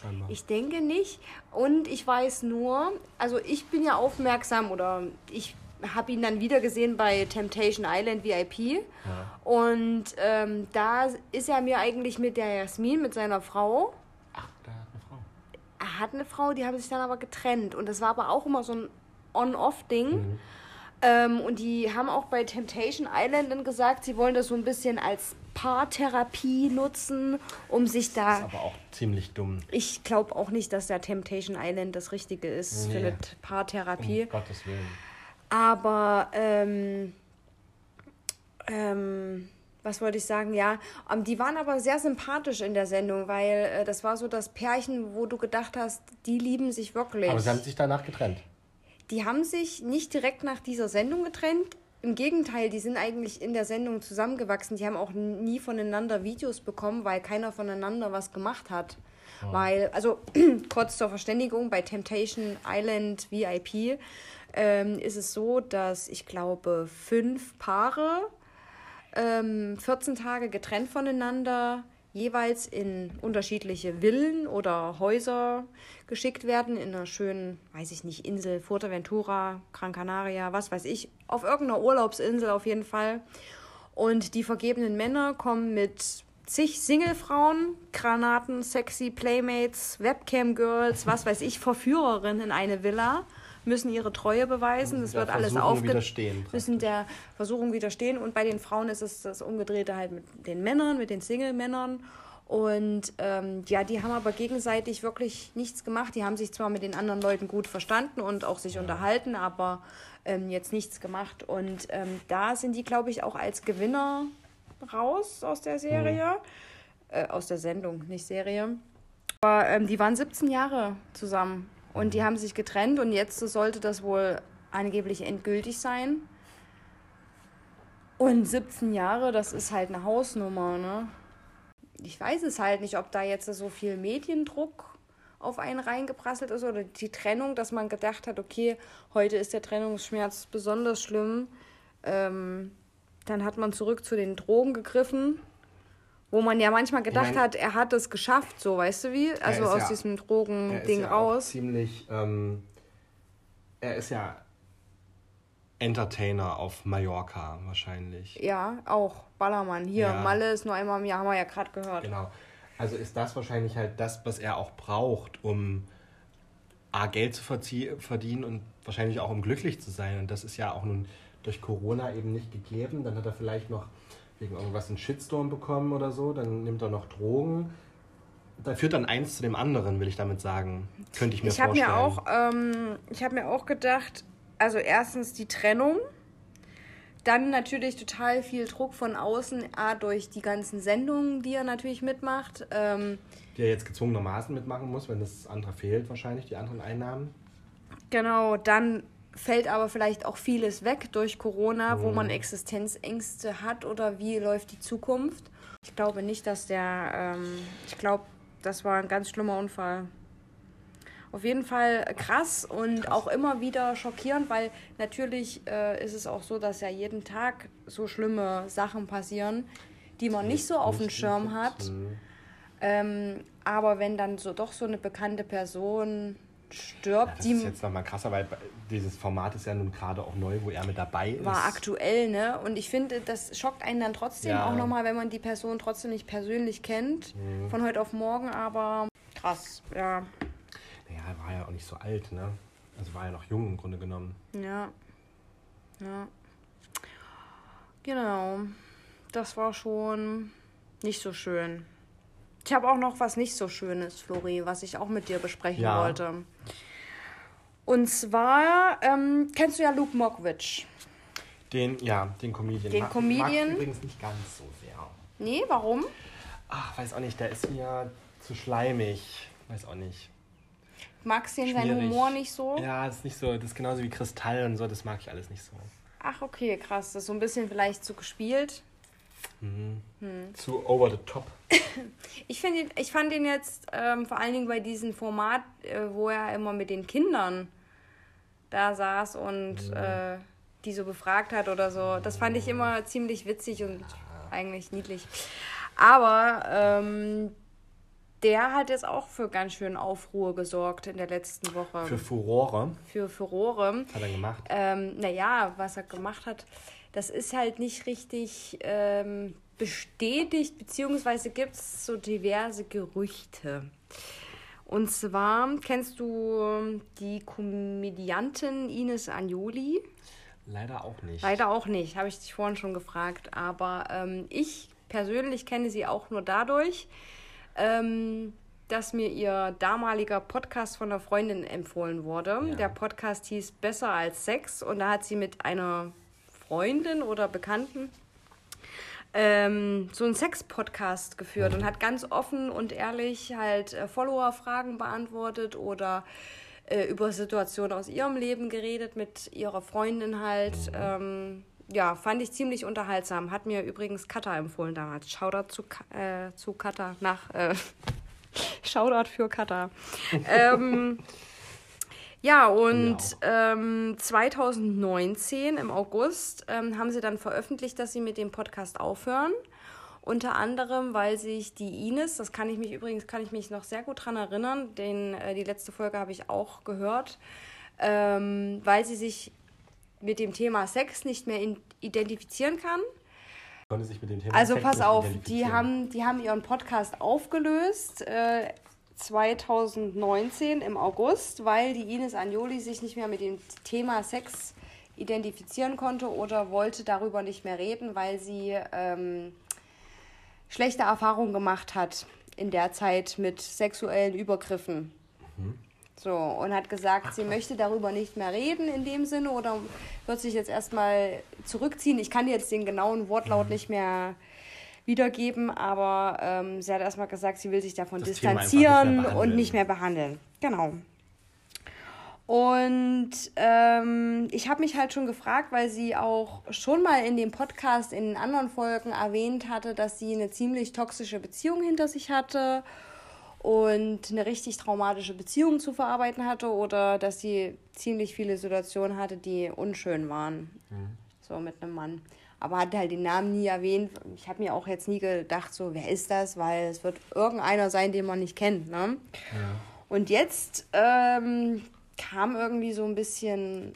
scheinbar. Ich denke nicht. Und ich weiß nur, also ich bin ja aufmerksam oder ich habe ihn dann wieder gesehen bei Temptation Island VIP. Und ähm, da ist er mir eigentlich mit der Jasmin, mit seiner Frau, Ach, da hat eine Frau. er hat eine Frau, die haben sich dann aber getrennt. Und das war aber auch immer so ein On-Off-Ding. Ähm, und die haben auch bei Temptation Island dann gesagt, sie wollen das so ein bisschen als Paartherapie nutzen, um sich da. Ist aber auch ziemlich dumm. Ich glaube auch nicht, dass der Temptation Island das Richtige ist für Nee. eine Paartherapie. Um Gottes Willen. Aber ähm, ähm, was wollte ich sagen? Ja, ähm, die waren aber sehr sympathisch in der Sendung, weil äh, das war so das Pärchen, wo du gedacht hast, die lieben sich wirklich. Aber sie haben sich danach getrennt. Die haben sich nicht direkt nach dieser Sendung getrennt. Im Gegenteil, die sind eigentlich in der Sendung zusammengewachsen. Die haben auch nie voneinander Videos bekommen, weil keiner voneinander was gemacht hat. Weil, also kurz zur Verständigung, bei Temptation Island VIP ähm, ist es so, dass ich glaube, fünf Paare ähm, 14 Tage getrennt voneinander jeweils in unterschiedliche Villen oder Häuser geschickt werden, in einer schönen, weiß ich nicht, Insel, Fuerteventura, Gran Canaria, was weiß ich, auf irgendeiner Urlaubsinsel auf jeden Fall. Und die vergebenen Männer kommen mit zig Singlefrauen, Granaten, sexy Playmates, Webcam-Girls, was weiß ich, Verführerinnen in eine Villa, müssen ihre Treue beweisen. Das wird alles Versuchung aufge widerstehen, müssen der Versuchung widerstehen. Und bei den Frauen ist es das Umgedrehte halt mit den Männern, mit den Single-Männern. Und ähm, ja, die haben aber gegenseitig wirklich nichts gemacht. Die haben sich zwar mit den anderen Leuten gut verstanden und auch sich unterhalten, aber ähm, jetzt nichts gemacht. Und ähm, da sind die, glaube ich, auch als Gewinner raus aus der Serie. Äh, aus der Sendung, nicht Serie. Aber ähm, die waren 17 Jahre zusammen und die haben sich getrennt und jetzt sollte das wohl angeblich endgültig sein. Und 17 Jahre, das ist halt eine Hausnummer, ne? Ich weiß es halt nicht, ob da jetzt so viel Mediendruck auf einen reingeprasselt ist oder die Trennung, dass man gedacht hat, okay, heute ist der Trennungsschmerz besonders schlimm. Ähm, dann hat man zurück zu den Drogen gegriffen, wo man ja manchmal gedacht mein- hat, er hat es geschafft, so weißt du wie? Also aus ja- diesem Drogending ja raus. ziemlich, ähm, er ist ja Entertainer auf Mallorca wahrscheinlich. Ja, auch Ballermann. Hier, Ja. Malle ist nur einmal im Jahr, haben wir ja gerade gehört. Genau. Also ist das wahrscheinlich halt das, was er auch braucht, um A, Geld zu verdienen und wahrscheinlich auch um glücklich zu sein. Und das ist ja auch nun durch Corona eben nicht gegeben. Dann hat er vielleicht noch wegen irgendwas einen Shitstorm bekommen oder so. Dann nimmt er noch Drogen. Da führt dann eins zu dem anderen, will ich damit sagen. Könnte ich mir Ich habe vorstellen. mir auch, ähm, ich habe mir auch gedacht, also erstens die Trennung, dann natürlich total viel Druck von außen, A, durch die ganzen Sendungen, die er natürlich mitmacht. Ähm, Die er jetzt gezwungenermaßen mitmachen muss, wenn das andere fehlt, wahrscheinlich, die anderen Einnahmen. genau, dann fällt aber vielleicht auch vieles weg durch Corona, wo man Existenzängste hat oder wie läuft die Zukunft. Ich glaube nicht, dass der, ähm, ich glaube, das war ein ganz schlimmer Unfall. Auf jeden Fall krass und auch immer wieder schockierend, weil natürlich äh, ist es auch so, dass ja jeden Tag so schlimme Sachen passieren, die man nicht so auf dem Schirm hat. Mhm. Ähm, aber wenn dann so doch so eine bekannte Person stirbt, Das die ist jetzt nochmal krasser, weil dieses Format ist ja nun gerade auch neu, wo er mit dabei ist. war aktuell, ne? Und ich finde, das schockt einen dann trotzdem Ja. auch nochmal, wenn man die Person trotzdem nicht persönlich kennt, Mhm. von heute auf morgen, aber krass, ja. Naja, er war ja auch nicht so alt, ne? Also war ja noch jung im Grunde genommen. Ja. Ja. Genau. Das war schon nicht so schön. Ich habe auch noch was nicht so Schönes, Flori, was ich auch mit dir besprechen Ja. wollte. Und zwar ähm, kennst du ja Luke Mockridge. Den, ja, den Comedian. Den Mag- Comedian. Mag übrigens nicht ganz so sehr. Nee, warum? Ach, weiß auch nicht, der ist mir zu schleimig. Weiß auch nicht. Magst du seinen. Humor nicht so? Ja, das ist nicht so, das ist genauso wie Kristall und so, das mag ich alles nicht so. Ach, okay, krass. Das ist so ein bisschen vielleicht zu gespielt. Zu over the top. Ich, find ich fand ihn jetzt ähm, vor allen Dingen bei diesem Format, äh, wo er immer mit den Kindern da saß und äh, die so befragt hat oder so. Das fand ich immer ziemlich witzig und eigentlich niedlich. Aber ähm, der hat jetzt auch für ganz schön Aufruhr gesorgt in der letzten Woche. Für Furore für Furore. hat er gemacht. Ähm, naja, was er gemacht hat, das ist halt nicht richtig ähm, bestätigt, beziehungsweise gibt es so diverse Gerüchte. Und zwar kennst du die Komödiantin Ines Agnoli? Leider auch nicht. Leider auch nicht, habe ich dich vorhin schon gefragt. Aber ähm, ich persönlich kenne sie auch nur dadurch, ähm, dass mir ihr damaliger Podcast von einer Freundin empfohlen wurde. Ja. Der Podcast hieß Besser als Sex und da hat sie mit einer Freundin oder Bekannten ähm, so einen Sex-Podcast geführt und hat ganz offen und ehrlich halt äh, Follower-Fragen beantwortet oder äh, über Situationen aus ihrem Leben geredet mit ihrer Freundin halt. Ähm, ja, fand ich ziemlich unterhaltsam. Hat mir übrigens Katha empfohlen damals. Shoutout zu, äh, zu Katha nach. Äh, Shoutout für Katha. ähm, ja, und ähm, 2019 im August ähm, haben sie dann veröffentlicht, dass sie mit dem Podcast aufhören. Unter anderem, weil sich die Ines, das kann ich mich übrigens, kann ich mich noch sehr gut dran erinnern, den, äh, die letzte Folge habe ich auch gehört, ähm, weil sie sich mit dem Thema Sex nicht mehr in, identifizieren kann. Konnte sich mit dem Thema Also Sex pass auf, die haben, die haben ihren Podcast aufgelöst äh, 2019 im August, weil die Ines Agnoli sich nicht mehr mit dem Thema Sex identifizieren konnte oder wollte darüber nicht mehr reden, weil sie ähm, schlechte Erfahrungen gemacht hat in der Zeit mit sexuellen Übergriffen. So, und hat gesagt, sie möchte darüber nicht mehr reden in dem Sinne oder wird sich jetzt erstmal zurückziehen. Ich kann jetzt den genauen Wortlaut nicht mehr wiedergeben, aber ähm, sie hat erstmal gesagt, sie will sich davon Das einfach nicht distanzieren und nicht mehr behandeln. Genau. Und ähm, ich habe mich halt schon gefragt, weil sie auch schon mal in dem Podcast in den anderen Folgen erwähnt hatte, dass sie eine ziemlich toxische Beziehung hinter sich hatte und eine richtig traumatische Beziehung zu verarbeiten hatte oder dass sie ziemlich viele Situationen hatte, die unschön waren. So mit einem Mann. Aber hat halt den Namen nie erwähnt. Ich habe mir auch jetzt nie gedacht, so, wer ist das? Weil es wird irgendeiner sein, den man nicht kennt. Ne? Und jetzt ähm, kam irgendwie so ein bisschen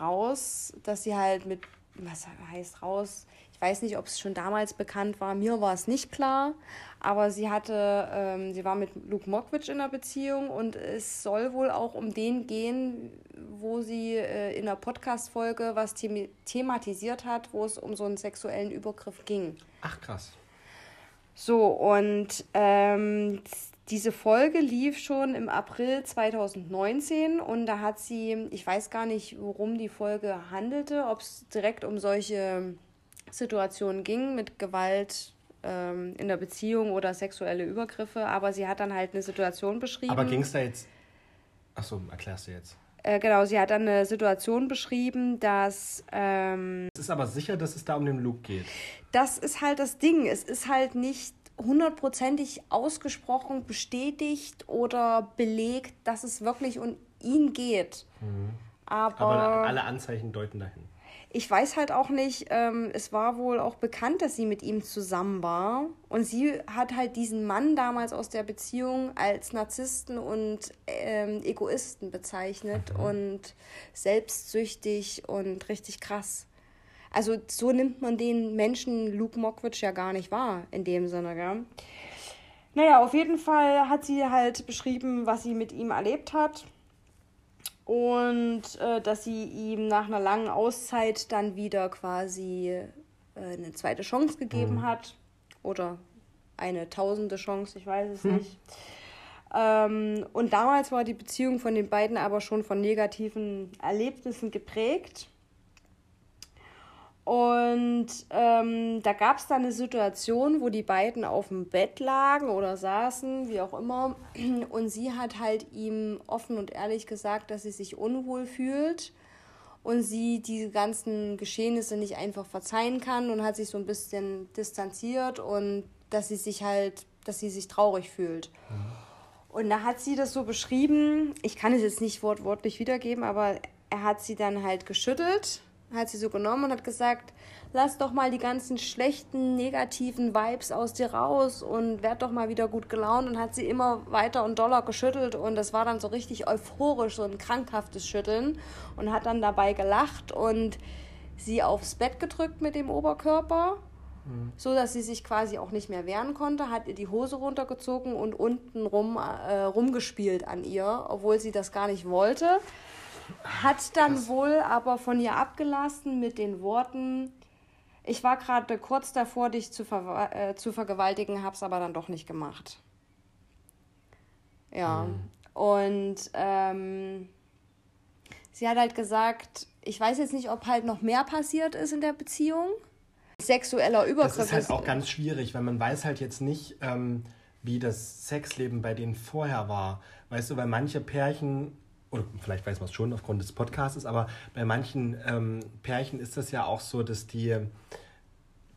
raus, dass sie halt mit, was heißt raus? Ich weiß nicht, ob es schon damals bekannt war. Mir war es nicht klar. Aber sie hatte, ähm, sie war mit Luke Mockridge in einer Beziehung und es soll wohl auch um den gehen, wo sie äh, in einer Podcast-Folge was themi- thematisiert hat, wo es um so einen sexuellen Übergriff ging. Ach krass. So, und ähm, diese Folge lief schon im April 2019 und da hat sie, ich weiß gar nicht, worum die Folge handelte, ob es direkt um solche Situationen ging mit Gewalt ähm, in der Beziehung oder sexuelle Übergriffe, aber sie hat dann halt eine Situation beschrieben. Aber ging es da jetzt. Achso, erklärst du jetzt. Äh, genau, sie hat dann eine Situation beschrieben, dass ähm, Es ist aber sicher, dass es da um den Luke geht. das ist halt das Ding. Es ist halt nicht hundertprozentig ausgesprochen bestätigt oder belegt, dass es wirklich um ihn geht. Aber, Aber alle Anzeichen deuten dahin. Ich weiß halt auch nicht, ähm, es war wohl auch bekannt, dass sie mit ihm zusammen war. Und sie hat halt diesen Mann damals aus der Beziehung als Narzissten und ähm, Egoisten bezeichnet und selbstsüchtig und richtig krass. Also so nimmt man den Menschen Luke Mockridge ja gar nicht wahr, in dem Sinne, gell? Naja, auf jeden Fall hat sie halt beschrieben, was sie mit ihm erlebt hat. Und äh, dass sie ihm nach einer langen Auszeit dann wieder quasi äh, eine zweite Chance gegeben hat. Oder eine tausende Chance, ich weiß es nicht. Ähm, und damals war die Beziehung von den beiden aber schon von negativen Erlebnissen geprägt. Und ähm, da gab es dann eine Situation, wo die beiden auf dem Bett lagen oder saßen, wie auch immer. Und sie hat halt ihm offen und ehrlich gesagt, dass sie sich unwohl fühlt und sie diese ganzen Geschehnisse nicht einfach verzeihen kann und hat sich so ein bisschen distanziert und dass sie sich halt, dass sie sich traurig fühlt. Und da hat sie das so beschrieben, ich kann es jetzt nicht wortwörtlich wiedergeben, aber er hat sie dann halt geschüttelt hat sie so genommen und hat gesagt, lass doch mal die ganzen schlechten, negativen Vibes aus dir raus und werd doch mal wieder gut gelaunt und hat sie immer weiter und doller geschüttelt und das war dann so richtig euphorisch, so ein krankhaftes Schütteln und hat dann dabei gelacht und sie aufs Bett gedrückt mit dem Oberkörper, mhm. so dass sie sich quasi auch nicht mehr wehren konnte, hat ihr die Hose runtergezogen und unten rum äh, rumgespielt an ihr, obwohl sie das gar nicht wollte hat dann Krass. wohl aber von ihr abgelassen mit den Worten, ich war gerade kurz davor, dich zu, ver äh, zu vergewaltigen, hab's aber dann doch nicht gemacht. Ja. Mhm. Und ähm, sie hat halt gesagt, ich weiß jetzt nicht, ob halt noch mehr passiert ist in der Beziehung. Sexueller Übergriff. Das ist halt auch ganz schwierig, weil man weiß halt jetzt nicht, ähm, wie das Sexleben bei denen vorher war. Weißt du, weil manche Pärchen oder vielleicht weiß man es schon aufgrund des Podcasts, aber bei manchen ähm, Pärchen ist das ja auch so, dass die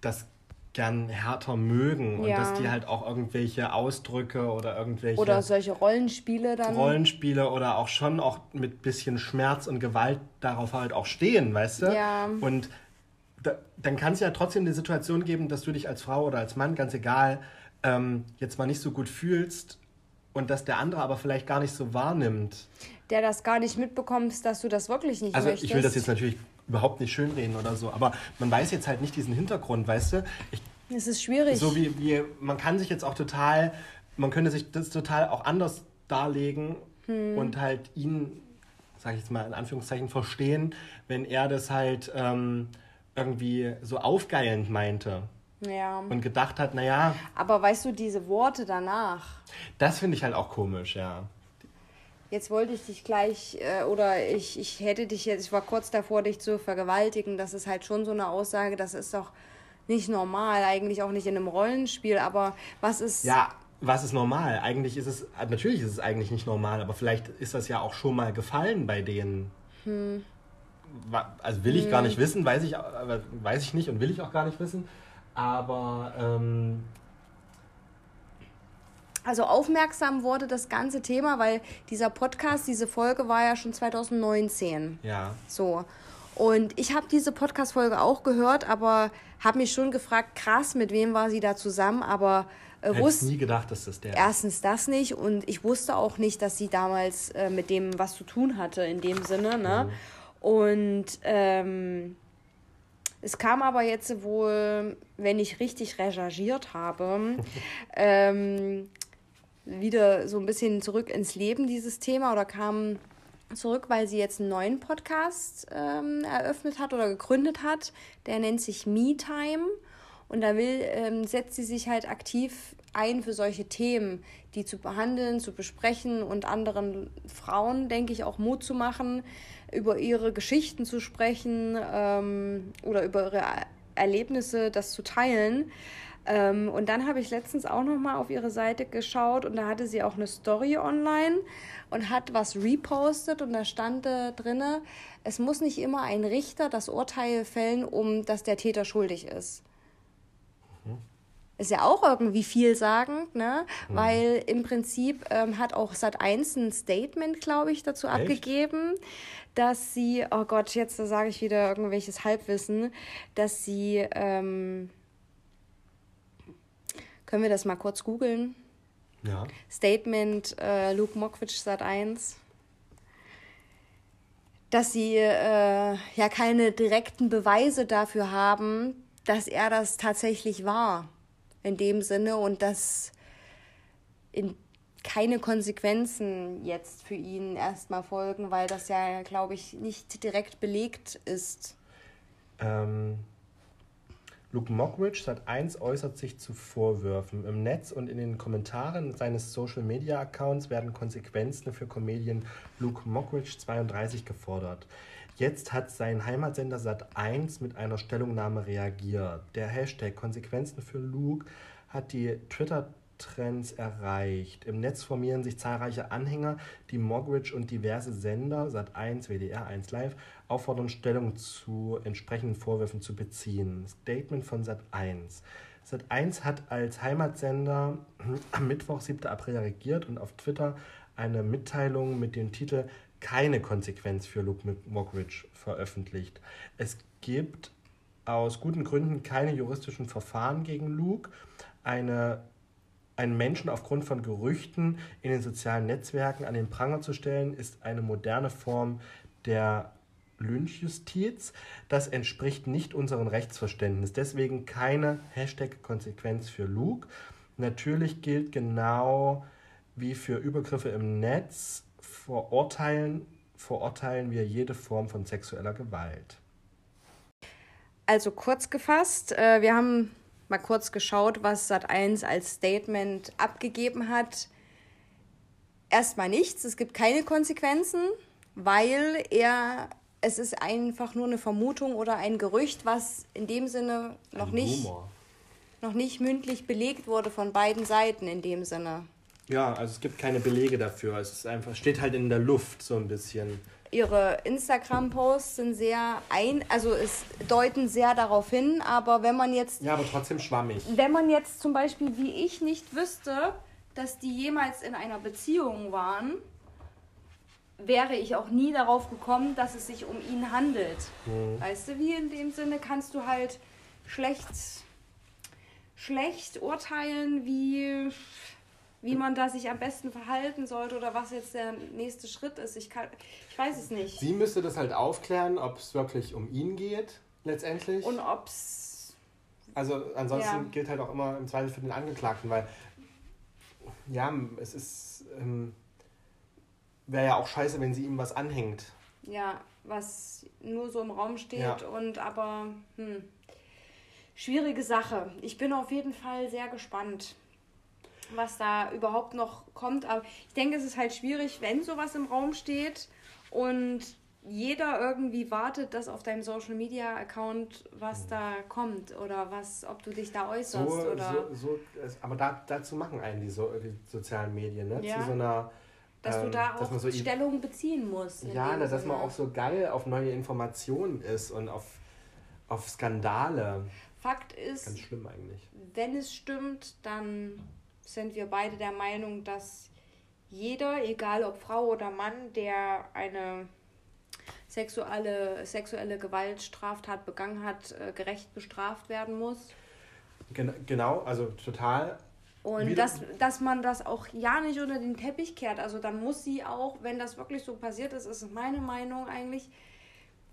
das gern härter mögen und ja. dass die halt auch irgendwelche Ausdrücke oder irgendwelche oder solche Rollenspiele dann Rollenspiele oder auch schon auch mit bisschen Schmerz und Gewalt darauf halt auch stehen, weißt du? Ja. Und da, dann kann es ja trotzdem die Situation geben, dass du dich als Frau oder als Mann, ganz egal, ähm, jetzt mal nicht so gut fühlst und dass der andere aber vielleicht gar nicht so wahrnimmt der das gar nicht mitbekommt, dass du das wirklich nicht also möchtest. Also ich will das jetzt natürlich überhaupt nicht schönreden oder so, aber man weiß jetzt halt nicht diesen Hintergrund, weißt du? Ich, es ist schwierig. So wie, wie, man kann sich jetzt auch total, man könnte sich das total auch anders darlegen hm. und halt ihn, sag ich jetzt mal in Anführungszeichen, verstehen, wenn er das halt ähm, irgendwie so aufgeilend meinte. Ja. Und gedacht hat, naja. Aber weißt du, diese Worte danach. Das finde ich halt auch komisch, ja jetzt wollte ich dich gleich äh, oder ich, ich hätte dich jetzt, ich war kurz davor, dich zu vergewaltigen. Das ist halt schon so eine Aussage, das ist doch nicht normal, eigentlich auch nicht in einem Rollenspiel, aber was ist. Ja, was ist normal? Eigentlich ist es, natürlich ist es eigentlich nicht normal, aber vielleicht ist das ja auch schon mal gefallen bei denen. Hm. Also will ich hm. gar nicht wissen, weiß ich, weiß ich nicht und will ich auch gar nicht wissen. Aber ähm, also aufmerksam wurde das ganze Thema, weil dieser Podcast, diese Folge war ja schon 2019. Ja. So. Und ich habe diese Podcast-Folge auch gehört, aber habe mich schon gefragt, krass, mit wem war sie da zusammen, aber äh, wusste nie gedacht, dass das der Erstens das nicht und ich wusste auch nicht, dass sie damals äh, mit dem was zu tun hatte in dem Sinne, ne? Mhm. Und ähm, es kam aber jetzt wohl, wenn ich richtig recherchiert habe, ähm, wieder so ein bisschen zurück ins Leben, dieses Thema, oder kam zurück, weil sie jetzt einen neuen Podcast ähm, eröffnet hat oder gegründet hat. Der nennt sich Me Time. Und da will, ähm, setzt sie sich halt aktiv ein für solche Themen, die zu behandeln, zu besprechen und anderen Frauen, denke ich, auch Mut zu machen, über ihre Geschichten zu sprechen ähm, oder über ihre Erlebnisse, das zu teilen. Ähm, und dann habe ich letztens auch noch mal auf ihre Seite geschaut und da hatte sie auch eine Story online und hat was repostet und da stand äh, drinne, es muss nicht immer ein Richter das Urteil fällen, um dass der Täter schuldig ist. Mhm. Ist ja auch irgendwie vielsagend, ne? Mhm. Weil im Prinzip ähm, hat auch Sat1 ein Statement, glaube ich, dazu Echt? abgegeben, dass sie, oh Gott, jetzt sage ich wieder irgendwelches Halbwissen, dass sie ähm, können wir das mal kurz googeln? Ja. Statement äh, Luke Mokwitsch Sat 1 dass sie äh, ja keine direkten Beweise dafür haben, dass er das tatsächlich war. In dem Sinne und dass in keine Konsequenzen jetzt für ihn erstmal folgen, weil das ja, glaube ich, nicht direkt belegt ist. Ähm, Luke Mockridge, Sat1, äußert sich zu Vorwürfen. Im Netz und in den Kommentaren seines Social-Media-Accounts werden Konsequenzen für Comedian Luke Mockridge 32 gefordert. Jetzt hat sein Heimatsender Sat1 mit einer Stellungnahme reagiert. Der Hashtag Konsequenzen für Luke hat die Twitter Trends erreicht. Im Netz formieren sich zahlreiche Anhänger, die Mogridge und diverse Sender, Sat1, WDR, 1 Live, auffordern, Stellung zu entsprechenden Vorwürfen zu beziehen. Statement von Sat1. Sat1 hat als Heimatsender am Mittwoch, 7. April reagiert und auf Twitter eine Mitteilung mit dem Titel Keine Konsequenz für Luke Mogridge veröffentlicht. Es gibt aus guten Gründen keine juristischen Verfahren gegen Luke. Eine einen Menschen aufgrund von Gerüchten in den sozialen Netzwerken an den Pranger zu stellen, ist eine moderne Form der Lynchjustiz. Das entspricht nicht unserem Rechtsverständnis. Deswegen keine Hashtag-Konsequenz für Luke. Natürlich gilt genau wie für Übergriffe im Netz, verurteilen, verurteilen wir jede Form von sexueller Gewalt. Also kurz gefasst, äh, wir haben mal kurz geschaut, was Sat1 als Statement abgegeben hat. Erstmal nichts, es gibt keine Konsequenzen, weil er es ist einfach nur eine Vermutung oder ein Gerücht, was in dem Sinne noch ein nicht noch nicht mündlich belegt wurde von beiden Seiten in dem Sinne. Ja, also es gibt keine Belege dafür. Es ist einfach steht halt in der Luft so ein bisschen ihre Instagram-Posts sind sehr ein, also es deuten sehr darauf hin, aber wenn man jetzt. Ja, aber trotzdem schwammig. Wenn man jetzt zum Beispiel wie ich nicht wüsste, dass die jemals in einer Beziehung waren, wäre ich auch nie darauf gekommen, dass es sich um ihn handelt. Mhm. Weißt du, wie in dem Sinne kannst du halt schlecht, schlecht urteilen, wie wie man da sich am besten verhalten sollte oder was jetzt der nächste Schritt ist. Ich, kann, ich weiß es nicht. Sie müsste das halt aufklären, ob es wirklich um ihn geht, letztendlich. Und ob es. Also ansonsten ja. gilt halt auch immer im Zweifel für den Angeklagten, weil ja, es ist. Ähm, Wäre ja auch scheiße, wenn sie ihm was anhängt. Ja, was nur so im Raum steht ja. und aber. Hm, schwierige Sache. Ich bin auf jeden Fall sehr gespannt was da überhaupt noch kommt. Aber ich denke, es ist halt schwierig, wenn sowas im Raum steht und jeder irgendwie wartet, dass auf deinem Social Media Account was da kommt oder was, ob du dich da äußerst so, oder. So, so, aber da, dazu machen einen die, so, die sozialen Medien, ne? Ja. Zu so einer. Dass ähm, du da auch so Stellung beziehen musst. Ja, na, dass man auch so geil auf neue Informationen ist und auf, auf Skandale. Fakt ist. Ganz schlimm eigentlich. Wenn es stimmt, dann sind wir beide der Meinung, dass jeder, egal ob Frau oder Mann, der eine sexuelle, sexuelle Gewaltstraftat begangen hat, äh, gerecht bestraft werden muss. Genau, also total. Und dass, dass man das auch ja nicht unter den Teppich kehrt. Also dann muss sie auch, wenn das wirklich so passiert ist, ist meine Meinung eigentlich,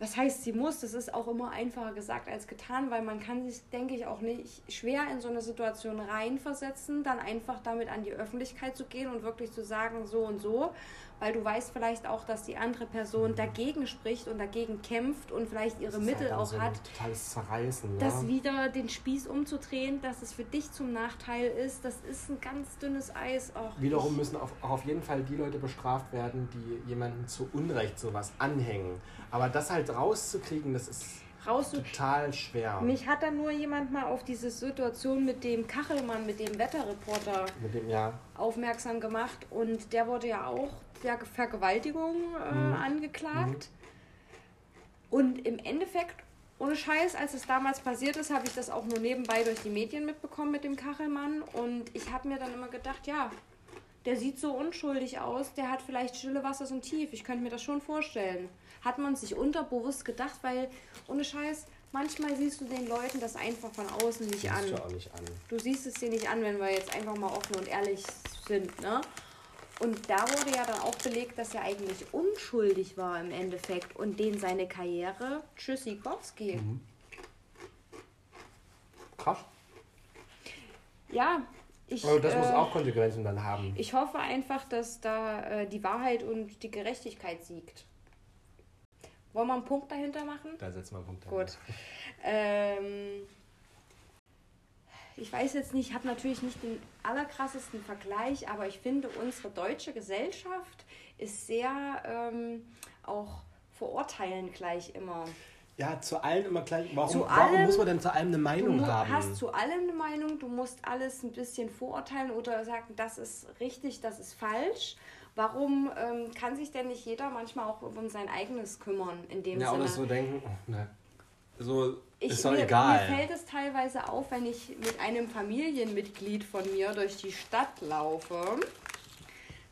was heißt, sie muss, das ist auch immer einfacher gesagt als getan, weil man kann sich, denke ich, auch nicht schwer in so eine Situation reinversetzen, dann einfach damit an die Öffentlichkeit zu gehen und wirklich zu sagen, so und so, weil du weißt vielleicht auch, dass die andere Person dagegen spricht und dagegen kämpft und vielleicht ihre Mittel halt auch so hat, totales Zerreißen, ja. das wieder den Spieß umzudrehen, dass es für dich zum Nachteil ist, das ist ein ganz dünnes Eis. Auch Wiederum müssen auch, auch auf jeden Fall die Leute bestraft werden, die jemanden zu Unrecht sowas anhängen. Aber das halt rauszukriegen, das ist total schwer. Mich hat dann nur jemand mal auf diese Situation mit dem Kachelmann, mit dem Wetterreporter mit dem, ja. aufmerksam gemacht. Und der wurde ja auch der Vergewaltigung äh, mhm. angeklagt. Mhm. Und im Endeffekt, ohne Scheiß, als es damals passiert ist, habe ich das auch nur nebenbei durch die Medien mitbekommen mit dem Kachelmann. Und ich habe mir dann immer gedacht, ja, der sieht so unschuldig aus, der hat vielleicht stille Wasser so tief. Ich könnte mir das schon vorstellen. Hat man sich unterbewusst gedacht, weil ohne Scheiß, manchmal siehst du den Leuten das einfach von außen nicht an. Du, auch nicht an. du siehst es dir nicht an, wenn wir jetzt einfach mal offen und ehrlich sind, ne? Und da wurde ja dann auch belegt, dass er eigentlich unschuldig war im Endeffekt und den seine Karriere Tschüssikowski. Mhm. Krass. Ja, ich. Aber das äh, muss auch Konsequenzen dann haben. Ich hoffe einfach, dass da äh, die Wahrheit und die Gerechtigkeit siegt. Wollen wir einen Punkt dahinter machen? Da setzen wir einen Punkt dahinter. Gut. Ähm, ich weiß jetzt nicht, ich habe natürlich nicht den allerkrassesten Vergleich, aber ich finde, unsere deutsche Gesellschaft ist sehr ähm, auch verurteilend gleich immer. Ja, zu allem immer gleich. Warum, zu warum allem, muss man denn zu allem eine Meinung du haben? Du hast zu allem eine Meinung, du musst alles ein bisschen vorurteilen oder sagen, das ist richtig, das ist falsch. Warum ähm, kann sich denn nicht jeder manchmal auch um sein eigenes kümmern in dem ja, Sinne? Ja, oder so denken, oh, ne. so ich, ist doch mir, egal. Mir fällt es teilweise auf, wenn ich mit einem Familienmitglied von mir durch die Stadt laufe,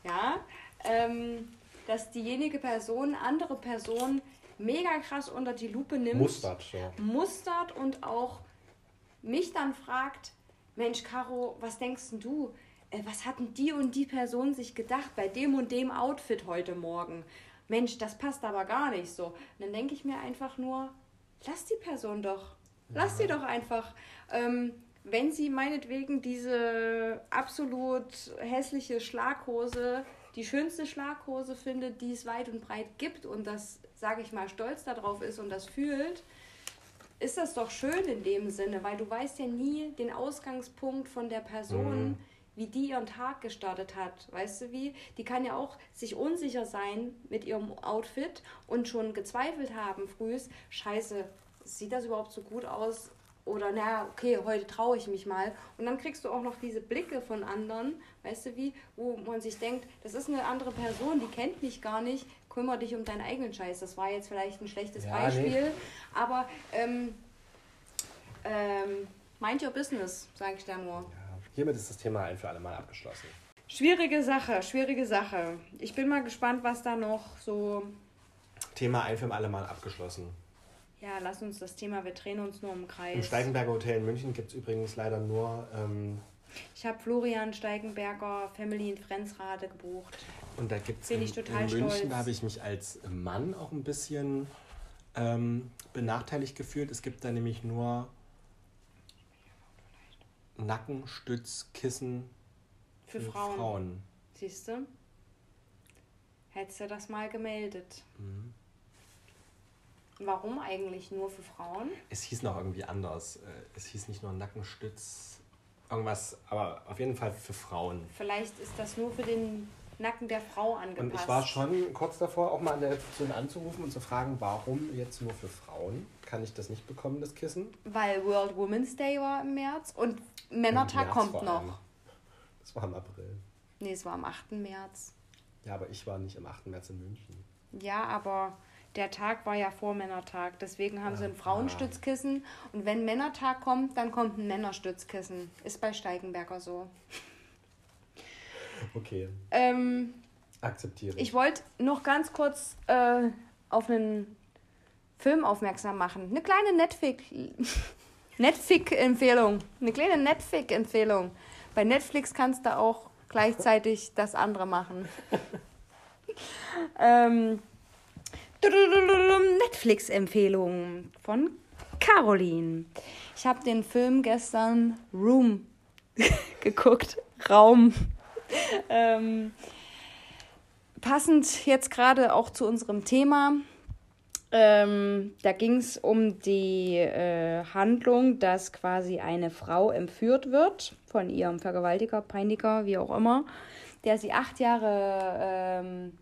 ja, ähm, dass diejenige Person andere Person mega krass unter die Lupe nimmt. Mustert, ja. Mustert und auch mich dann fragt, Mensch, Caro, was denkst du? Äh, was hatten die und die Person sich gedacht bei dem und dem Outfit heute Morgen? Mensch, das passt aber gar nicht so. Und dann denke ich mir einfach nur, lass die Person doch. Lass ja. sie doch einfach. Ähm, wenn sie meinetwegen diese absolut hässliche Schlaghose die schönste Schlaghose findet, die es weit und breit gibt und das, sage ich mal, stolz darauf ist und das fühlt, ist das doch schön in dem Sinne, weil du weißt ja nie den Ausgangspunkt von der Person, mhm. Wie die ihren Tag gestartet hat. Weißt du wie? Die kann ja auch sich unsicher sein mit ihrem Outfit und schon gezweifelt haben frühs, scheiße, sieht das überhaupt so gut aus? Oder na, okay, heute traue ich mich mal. Und dann kriegst du auch noch diese Blicke von anderen, weißt du wie, wo man sich denkt, das ist eine andere Person, die kennt mich gar nicht, kümmere dich um deinen eigenen Scheiß. Das war jetzt vielleicht ein schlechtes ja, Beispiel, nee. aber ähm, ähm, mind your business, sage ich da nur. Ja, hiermit ist das Thema ein für alle Mal abgeschlossen. Schwierige Sache, schwierige Sache. Ich bin mal gespannt, was da noch so. Thema ein für alle Mal abgeschlossen. Ja, lass uns das Thema, wir drehen uns nur im Kreis. Im Steigenberger Hotel in München gibt es übrigens leider nur. Ähm, ich habe Florian Steigenberger Family in Friends-Rate gebucht. Und da gibt es in, in München, habe ich mich als Mann auch ein bisschen ähm, benachteiligt gefühlt. Es gibt da nämlich nur Nackenstützkissen für, für Frauen. Frauen. Siehst du? Hättest du das mal gemeldet. Mhm. Warum eigentlich nur für Frauen? Es hieß noch irgendwie anders. Äh, es hieß nicht nur Nackenstütz, irgendwas, aber auf jeden Fall für Frauen. Vielleicht ist das nur für den Nacken der Frau angepasst. Und ich war schon kurz davor, auch mal an der Rezeption anzurufen und zu fragen, warum jetzt nur für Frauen? Kann ich das nicht bekommen, das Kissen? Weil World Women's Day war im März und Männertag kommt noch. Das war im April. Nee, es war am 8. März. Ja, aber ich war nicht am 8. März in München. Ja, aber der Tag war ja vor Männertag. Deswegen haben ja, sie ein Frauenstützkissen. Und wenn Männertag kommt, dann kommt ein Männerstützkissen. Ist bei Steigenberger so. Okay. Ähm, Akzeptiere. Ich wollte noch ganz kurz äh, auf einen Film aufmerksam machen. Eine kleine Netflix. Netflix-Empfehlung. Eine kleine Netflix-Empfehlung. Bei Netflix kannst du auch gleichzeitig das andere machen. ähm, Netflix-Empfehlung von Caroline. Ich habe den Film gestern Room geguckt. Raum. ähm, passend jetzt gerade auch zu unserem Thema. Ähm, da ging es um die äh, Handlung, dass quasi eine Frau entführt wird von ihrem Vergewaltiger, Peiniger, wie auch immer, der sie acht Jahre ähm,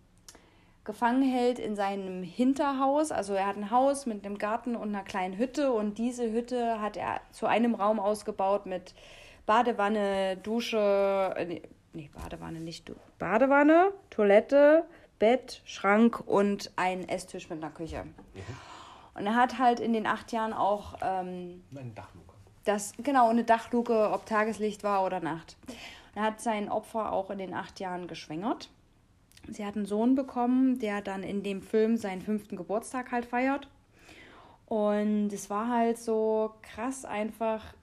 gefangen hält in seinem Hinterhaus. Also er hat ein Haus mit einem Garten und einer kleinen Hütte und diese Hütte hat er zu einem Raum ausgebaut mit Badewanne, Dusche, äh, nee, Badewanne nicht, Badewanne, Toilette, Bett, Schrank und ein Esstisch mit einer Küche. Mhm. Und er hat halt in den acht Jahren auch ähm, eine Dachluke. Das, genau, eine Dachluke, ob Tageslicht war oder Nacht. Er hat sein Opfer auch in den acht Jahren geschwängert. Sie hat einen Sohn bekommen, der dann in dem Film seinen fünften Geburtstag halt feiert. Und es war halt so krass einfach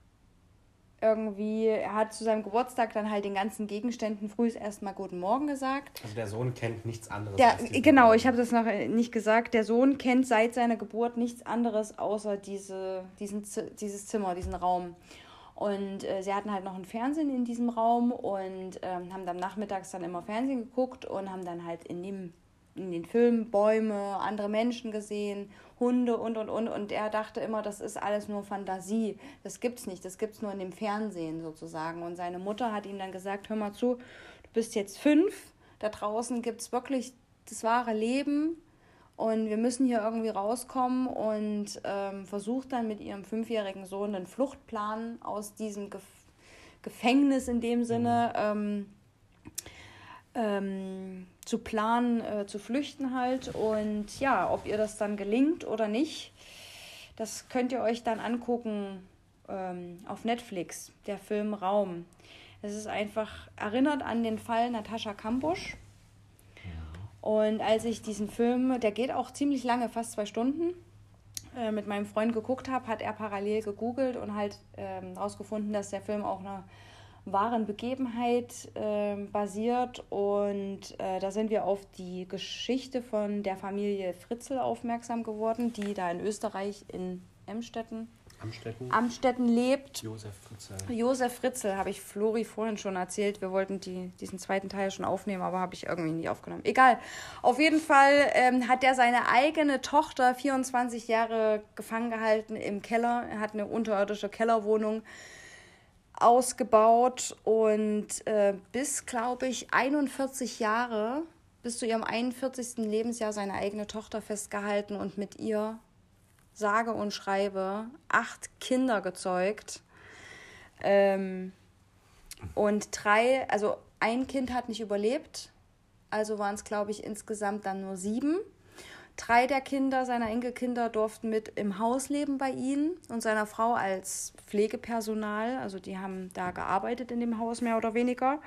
irgendwie, er hat zu seinem Geburtstag dann halt den ganzen Gegenständen früh erstmal Guten Morgen gesagt. Also der Sohn kennt nichts anderes. Der, genau, Morgen. ich habe das noch nicht gesagt. Der Sohn kennt seit seiner Geburt nichts anderes außer diese, diesen, dieses Zimmer, diesen Raum. Und äh, sie hatten halt noch ein Fernsehen in diesem Raum und ähm, haben dann nachmittags dann immer Fernsehen geguckt und haben dann halt in dem in den Filmen Bäume, andere Menschen gesehen, Hunde und und und. Und er dachte immer, das ist alles nur Fantasie. Das gibt's nicht. Das gibt's nur in dem Fernsehen sozusagen. Und seine Mutter hat ihm dann gesagt: Hör mal zu, du bist jetzt fünf. Da draußen gibt's wirklich das wahre Leben. Und wir müssen hier irgendwie rauskommen und ähm, versucht dann mit ihrem fünfjährigen Sohn einen Fluchtplan aus diesem Gef Gefängnis in dem Sinne ähm, ähm, zu planen, äh, zu flüchten halt. Und ja, ob ihr das dann gelingt oder nicht, das könnt ihr euch dann angucken ähm, auf Netflix, der Film Raum. Es ist einfach erinnert an den Fall Natascha Kampusch. Und als ich diesen Film, der geht auch ziemlich lange, fast zwei Stunden, äh, mit meinem Freund geguckt habe, hat er parallel gegoogelt und halt herausgefunden, ähm, dass der Film auch eine wahren Begebenheit äh, basiert. Und äh, da sind wir auf die Geschichte von der Familie Fritzel aufmerksam geworden, die da in Österreich in Emstetten. Amstetten. Amstetten lebt. Josef Fritzel. Josef Fritzel, habe ich Flori vorhin schon erzählt. Wir wollten die, diesen zweiten Teil schon aufnehmen, aber habe ich irgendwie nicht aufgenommen. Egal. Auf jeden Fall ähm, hat er seine eigene Tochter 24 Jahre gefangen gehalten im Keller. Er hat eine unterirdische Kellerwohnung ausgebaut und äh, bis, glaube ich, 41 Jahre, bis zu ihrem 41. Lebensjahr seine eigene Tochter festgehalten und mit ihr, sage und schreibe, acht Kinder gezeugt. Ähm, und drei, also ein Kind hat nicht überlebt, also waren es, glaube ich, insgesamt dann nur sieben. Drei der Kinder, seiner Enkelkinder, durften mit im Haus leben bei ihm und seiner Frau als Pflegepersonal. Also die haben da gearbeitet in dem Haus mehr oder weniger.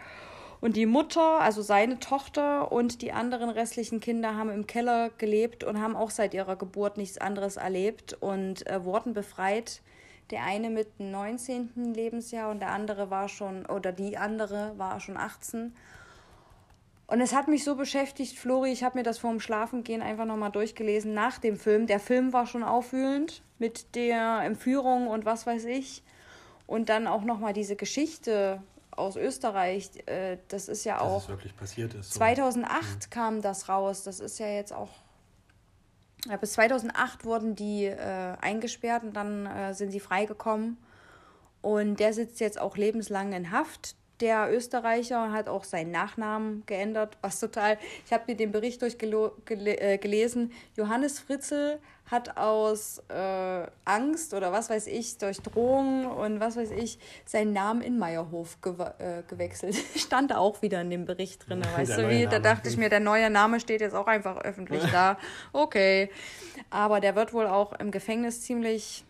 Und die Mutter, also seine Tochter und die anderen restlichen Kinder haben im Keller gelebt und haben auch seit ihrer Geburt nichts anderes erlebt und äh, wurden befreit. Der eine mit dem 19. Lebensjahr und der andere war schon, oder die andere war schon 18 und es hat mich so beschäftigt, Flori, ich habe mir das vor dem Schlafengehen einfach nochmal durchgelesen nach dem Film. Der Film war schon aufwühlend mit der Entführung und was weiß ich. Und dann auch nochmal diese Geschichte aus Österreich. Äh, das ist ja auch. Dass es wirklich passiert ist. So. 2008 mhm. kam das raus. Das ist ja jetzt auch. Ja, bis 2008 wurden die äh, eingesperrt und dann äh, sind sie freigekommen. Und der sitzt jetzt auch lebenslang in Haft der Österreicher hat auch seinen Nachnamen geändert, was total. Ich habe mir den Bericht durchgelesen. Äh, Johannes Fritzel hat aus äh, Angst oder was weiß ich, durch Drohungen und was weiß ich, seinen Namen in Meierhof ge äh, gewechselt. Stand auch wieder in dem Bericht drin, weißt du wie? Da dachte ich mir, der neue Name steht jetzt auch einfach öffentlich da. Okay. Aber der wird wohl auch im Gefängnis ziemlich.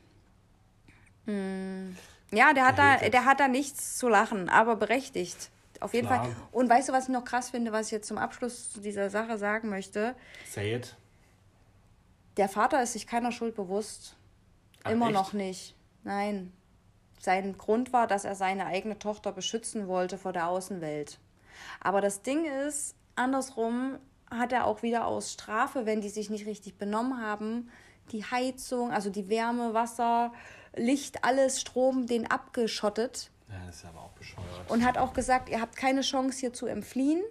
Mh, hm, ja, der hat, da, der hat da nichts zu lachen, aber berechtigt. Auf jeden Klar. Fall. Und weißt du, was ich noch krass finde, was ich jetzt zum Abschluss zu dieser Sache sagen möchte? Say it. Der Vater ist sich keiner Schuld bewusst. Ach, Immer echt? noch nicht. Nein. Sein Grund war, dass er seine eigene Tochter beschützen wollte vor der Außenwelt. Aber das Ding ist, andersrum hat er auch wieder aus Strafe, wenn die sich nicht richtig benommen haben, die Heizung, also die Wärme, Wasser, Licht, alles, Strom, den abgeschottet. Ja, das ist aber auch bescheuert. Und hat auch gesagt, ihr habt keine Chance hier zu entfliehen.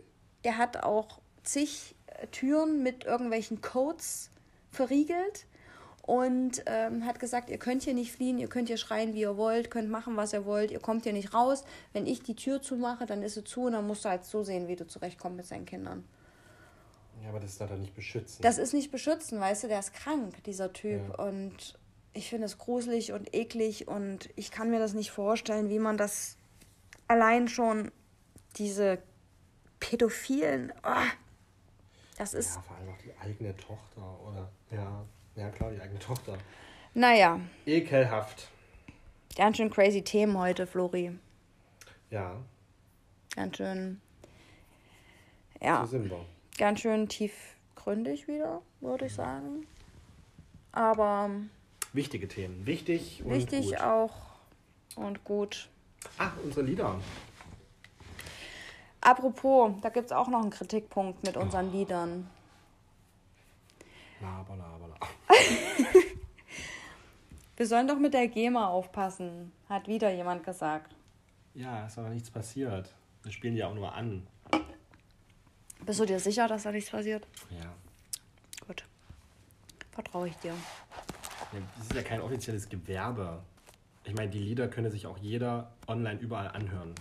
Er hat auch zig äh, Türen mit irgendwelchen Codes verriegelt und ähm, hat gesagt, ihr könnt hier nicht fliehen, ihr könnt hier schreien, wie ihr wollt, könnt machen, was ihr wollt, ihr kommt hier nicht raus. Wenn ich die Tür zumache, dann ist sie zu und dann musst du halt so sehen, wie du zurechtkommst mit seinen Kindern. Ja, aber das ist da nicht beschützen. Das ist nicht beschützen, weißt du, der ist krank, dieser Typ. Ja. Und ich finde es gruselig und eklig und ich kann mir das nicht vorstellen, wie man das allein schon diese Pädophilen, oh, das ist. Ja, vor allem auch die eigene Tochter, oder? Ja, ja klar, die eigene Tochter. Naja. Ekelhaft. Ganz schön crazy Themen heute, Flori. Ja. Ganz schön. Ja. So. Ganz schön tiefgründig wieder, würde ich sagen. Aber Wichtige Themen. Wichtig und Wichtig gut. auch und gut. Ach, unsere Lieder. Apropos, da gibt es auch noch einen Kritikpunkt mit unseren oh. Liedern. Laber, laber, laber. Wir sollen doch mit der GEMA aufpassen, hat wieder jemand gesagt. Ja, ist aber nichts passiert. Wir spielen die auch nur an. Bist du dir sicher, dass da nichts passiert? Ja. Gut. Vertraue ich dir. Das ist ja kein offizielles Gewerbe. Ich meine, die Lieder könne sich auch jeder online überall anhören.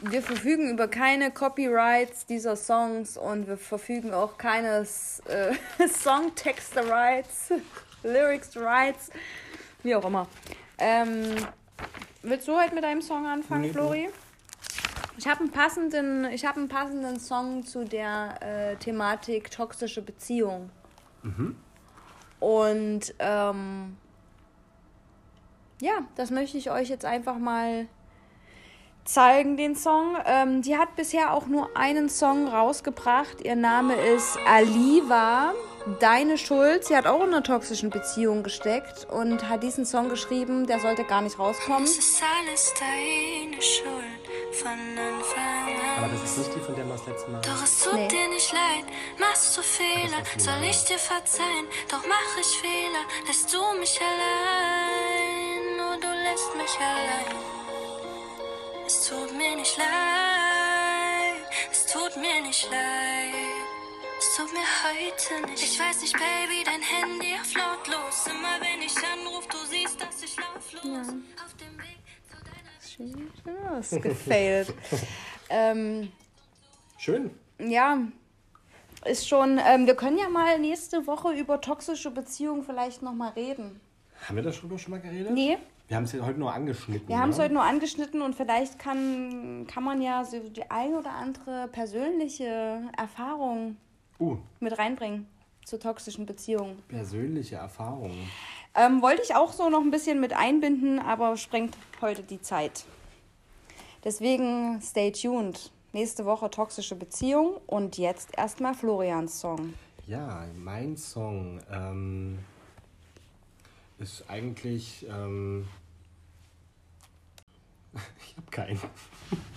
Wir verfügen über keine Copyrights dieser Songs und wir verfügen auch keine äh, Songtexte-Rights, Lyrics-Rights, wie auch immer. Ähm, willst du heute mit deinem Song anfangen, Nee. Flori? Ich habe einen passenden, ich habe einen passenden Song zu der äh, Thematik toxische Beziehung. Und ähm, ja, das möchte ich euch jetzt einfach mal zeigen, den Song. Ähm, die hat bisher auch nur einen Song rausgebracht. Ihr Name ist Aliva. Deine Schuld. Sie hat auch in einer toxischen Beziehung gesteckt und hat diesen Song geschrieben. Der sollte gar nicht rauskommen. Es ist alles deine Schuld Aber an. das ist nicht die, von der wir das letzte Mal. Doch es tut Nee. dir nicht leid, machst du Fehler, soll ich dir verzeihen? Doch mach ich Fehler, lässt du mich allein, nur du lässt mich allein. Es tut mir nicht leid, es tut mir nicht leid. Es tut mir heute nicht. Ich weiß nicht, Baby, dein Handy auf lautlos. Immer wenn ich anruf, du siehst, dass ich lauflos Ja, ist gefailt. ähm, Schön. ja, ist schon. Ähm, wir können ja mal nächste Woche über toxische Beziehungen vielleicht nochmal reden. Haben wir darüber schon mal geredet? Nee, Wir haben es heute nur angeschnitten. wir haben es ne? heute nur angeschnitten und vielleicht kann, kann man ja so die ein oder andere persönliche Erfahrung Uh, mit reinbringen zu toxischen Beziehungen. persönliche Erfahrungen. Ähm, wollte ich auch so noch ein bisschen mit einbinden, aber sprengt heute die Zeit. Deswegen stay tuned. Nächste Woche toxische Beziehung und jetzt erstmal Florians Song. Ja, mein Song ähm, ist eigentlich. Ähm, ich habe keinen.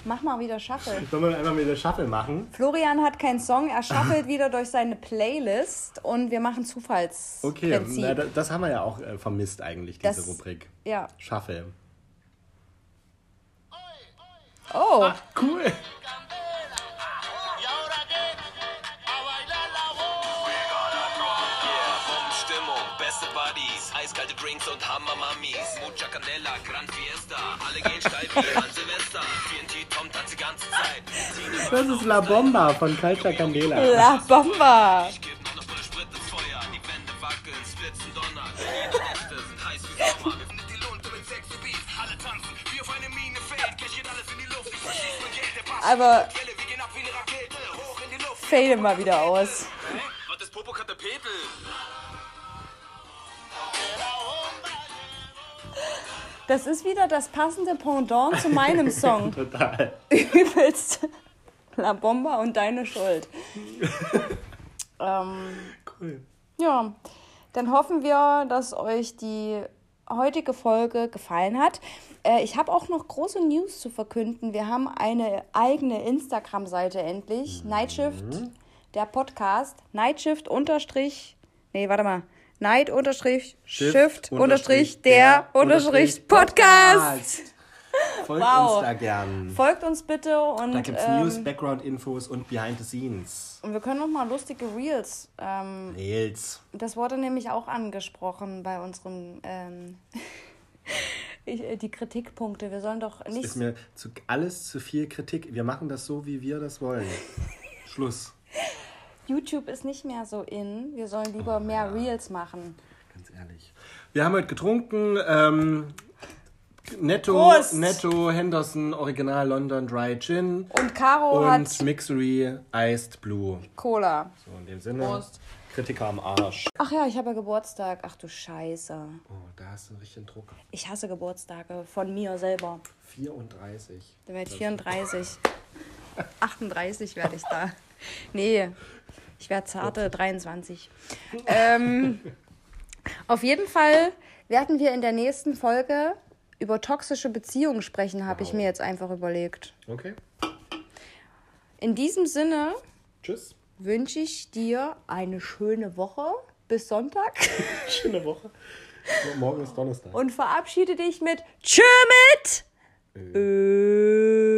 Mach mal wieder Shuffle. Sollen wir einfach mit der Shuffle machen? Florian hat keinen Song, er shuffelt wieder durch seine Playlist und wir machen Zufallsprinzip. Okay, na, da- das haben wir ja auch äh, vermisst eigentlich, diese Das- Rubrik. Ja. Shuffle. Oh, Cool. Buddies, eiskalte Drinks und Hammer-Mummies. Mucha Candela, Gran Fiesta, alle gehen steil wie an Silvester. TNT Tom tanzt die ganze Zeit. Das ist La Bomba von Culture Candela. La Bomba. Ich geb nur noch volle Sprit ins Feuer. Die Wände wackeln, Splitzen donnern. Jede Nächte sind heiß wie Sommer. Wir die Lunte mit sexy Beats. Alle tanzen, wie auf eine Mine fällt. Cash geht alles in die Luft. Ich verschieß mein Geld, der Pass. Aber Quelle, wir gehen ab wie eine Rakete. Hoch in die Luft. fade mal wieder aus. Was ist Popo Das ist wieder das passende Pendant zu meinem Song. Total. Übelst. La Bomba und deine Schuld. ähm, Cool. ja, dann hoffen wir, dass euch die heutige Folge gefallen hat. Äh, ich habe auch noch große News zu verkünden. Wir haben eine eigene Instagram-Seite endlich. Nightshift, der Podcast. Nightshift unterstrich. Nee, warte mal. Night unterstrich Shift unterstrich der unterstrich Podcast. Folgt Wow. uns da gern. Folgt uns bitte und, Da gibt's ähm, News, Background-Infos und Behind the Scenes. und wir können noch mal lustige Reels. Ähm, Reels. das wurde nämlich auch angesprochen bei unseren ähm, äh, die Kritikpunkte. Wir sollen doch nicht Ist mir zu, alles zu viel Kritik. Wir machen das so, wie wir das wollen. Schluss. YouTube ist nicht mehr so in. Wir sollen lieber mehr Reels machen. Ganz ehrlich. Wir haben heute getrunken. Ähm, Netto, Prost. Netto, Henderson, Original London Dry Gin. Und Caro Und hat Mixery Iced Blue. Cola. So, in dem Sinne. Prost. Kritiker am Arsch. Ach ja, ich habe ja Geburtstag. Ach du Scheiße. Oh, da hast du einen richtigen Druck. Ich hasse Geburtstage von mir selber. 34. Dann werde ich 34. 38 werde ich da. Nee, ich werde zarte 23. ähm, auf jeden Fall werden wir in der nächsten Folge über toxische Beziehungen sprechen, habe ich mir jetzt einfach überlegt. Okay. In diesem Sinne Tschüss. wünsche ich dir eine schöne Woche bis Sonntag Schöne Woche. Morgen ist Donnerstag. und verabschiede dich mit Tschö mit Ö.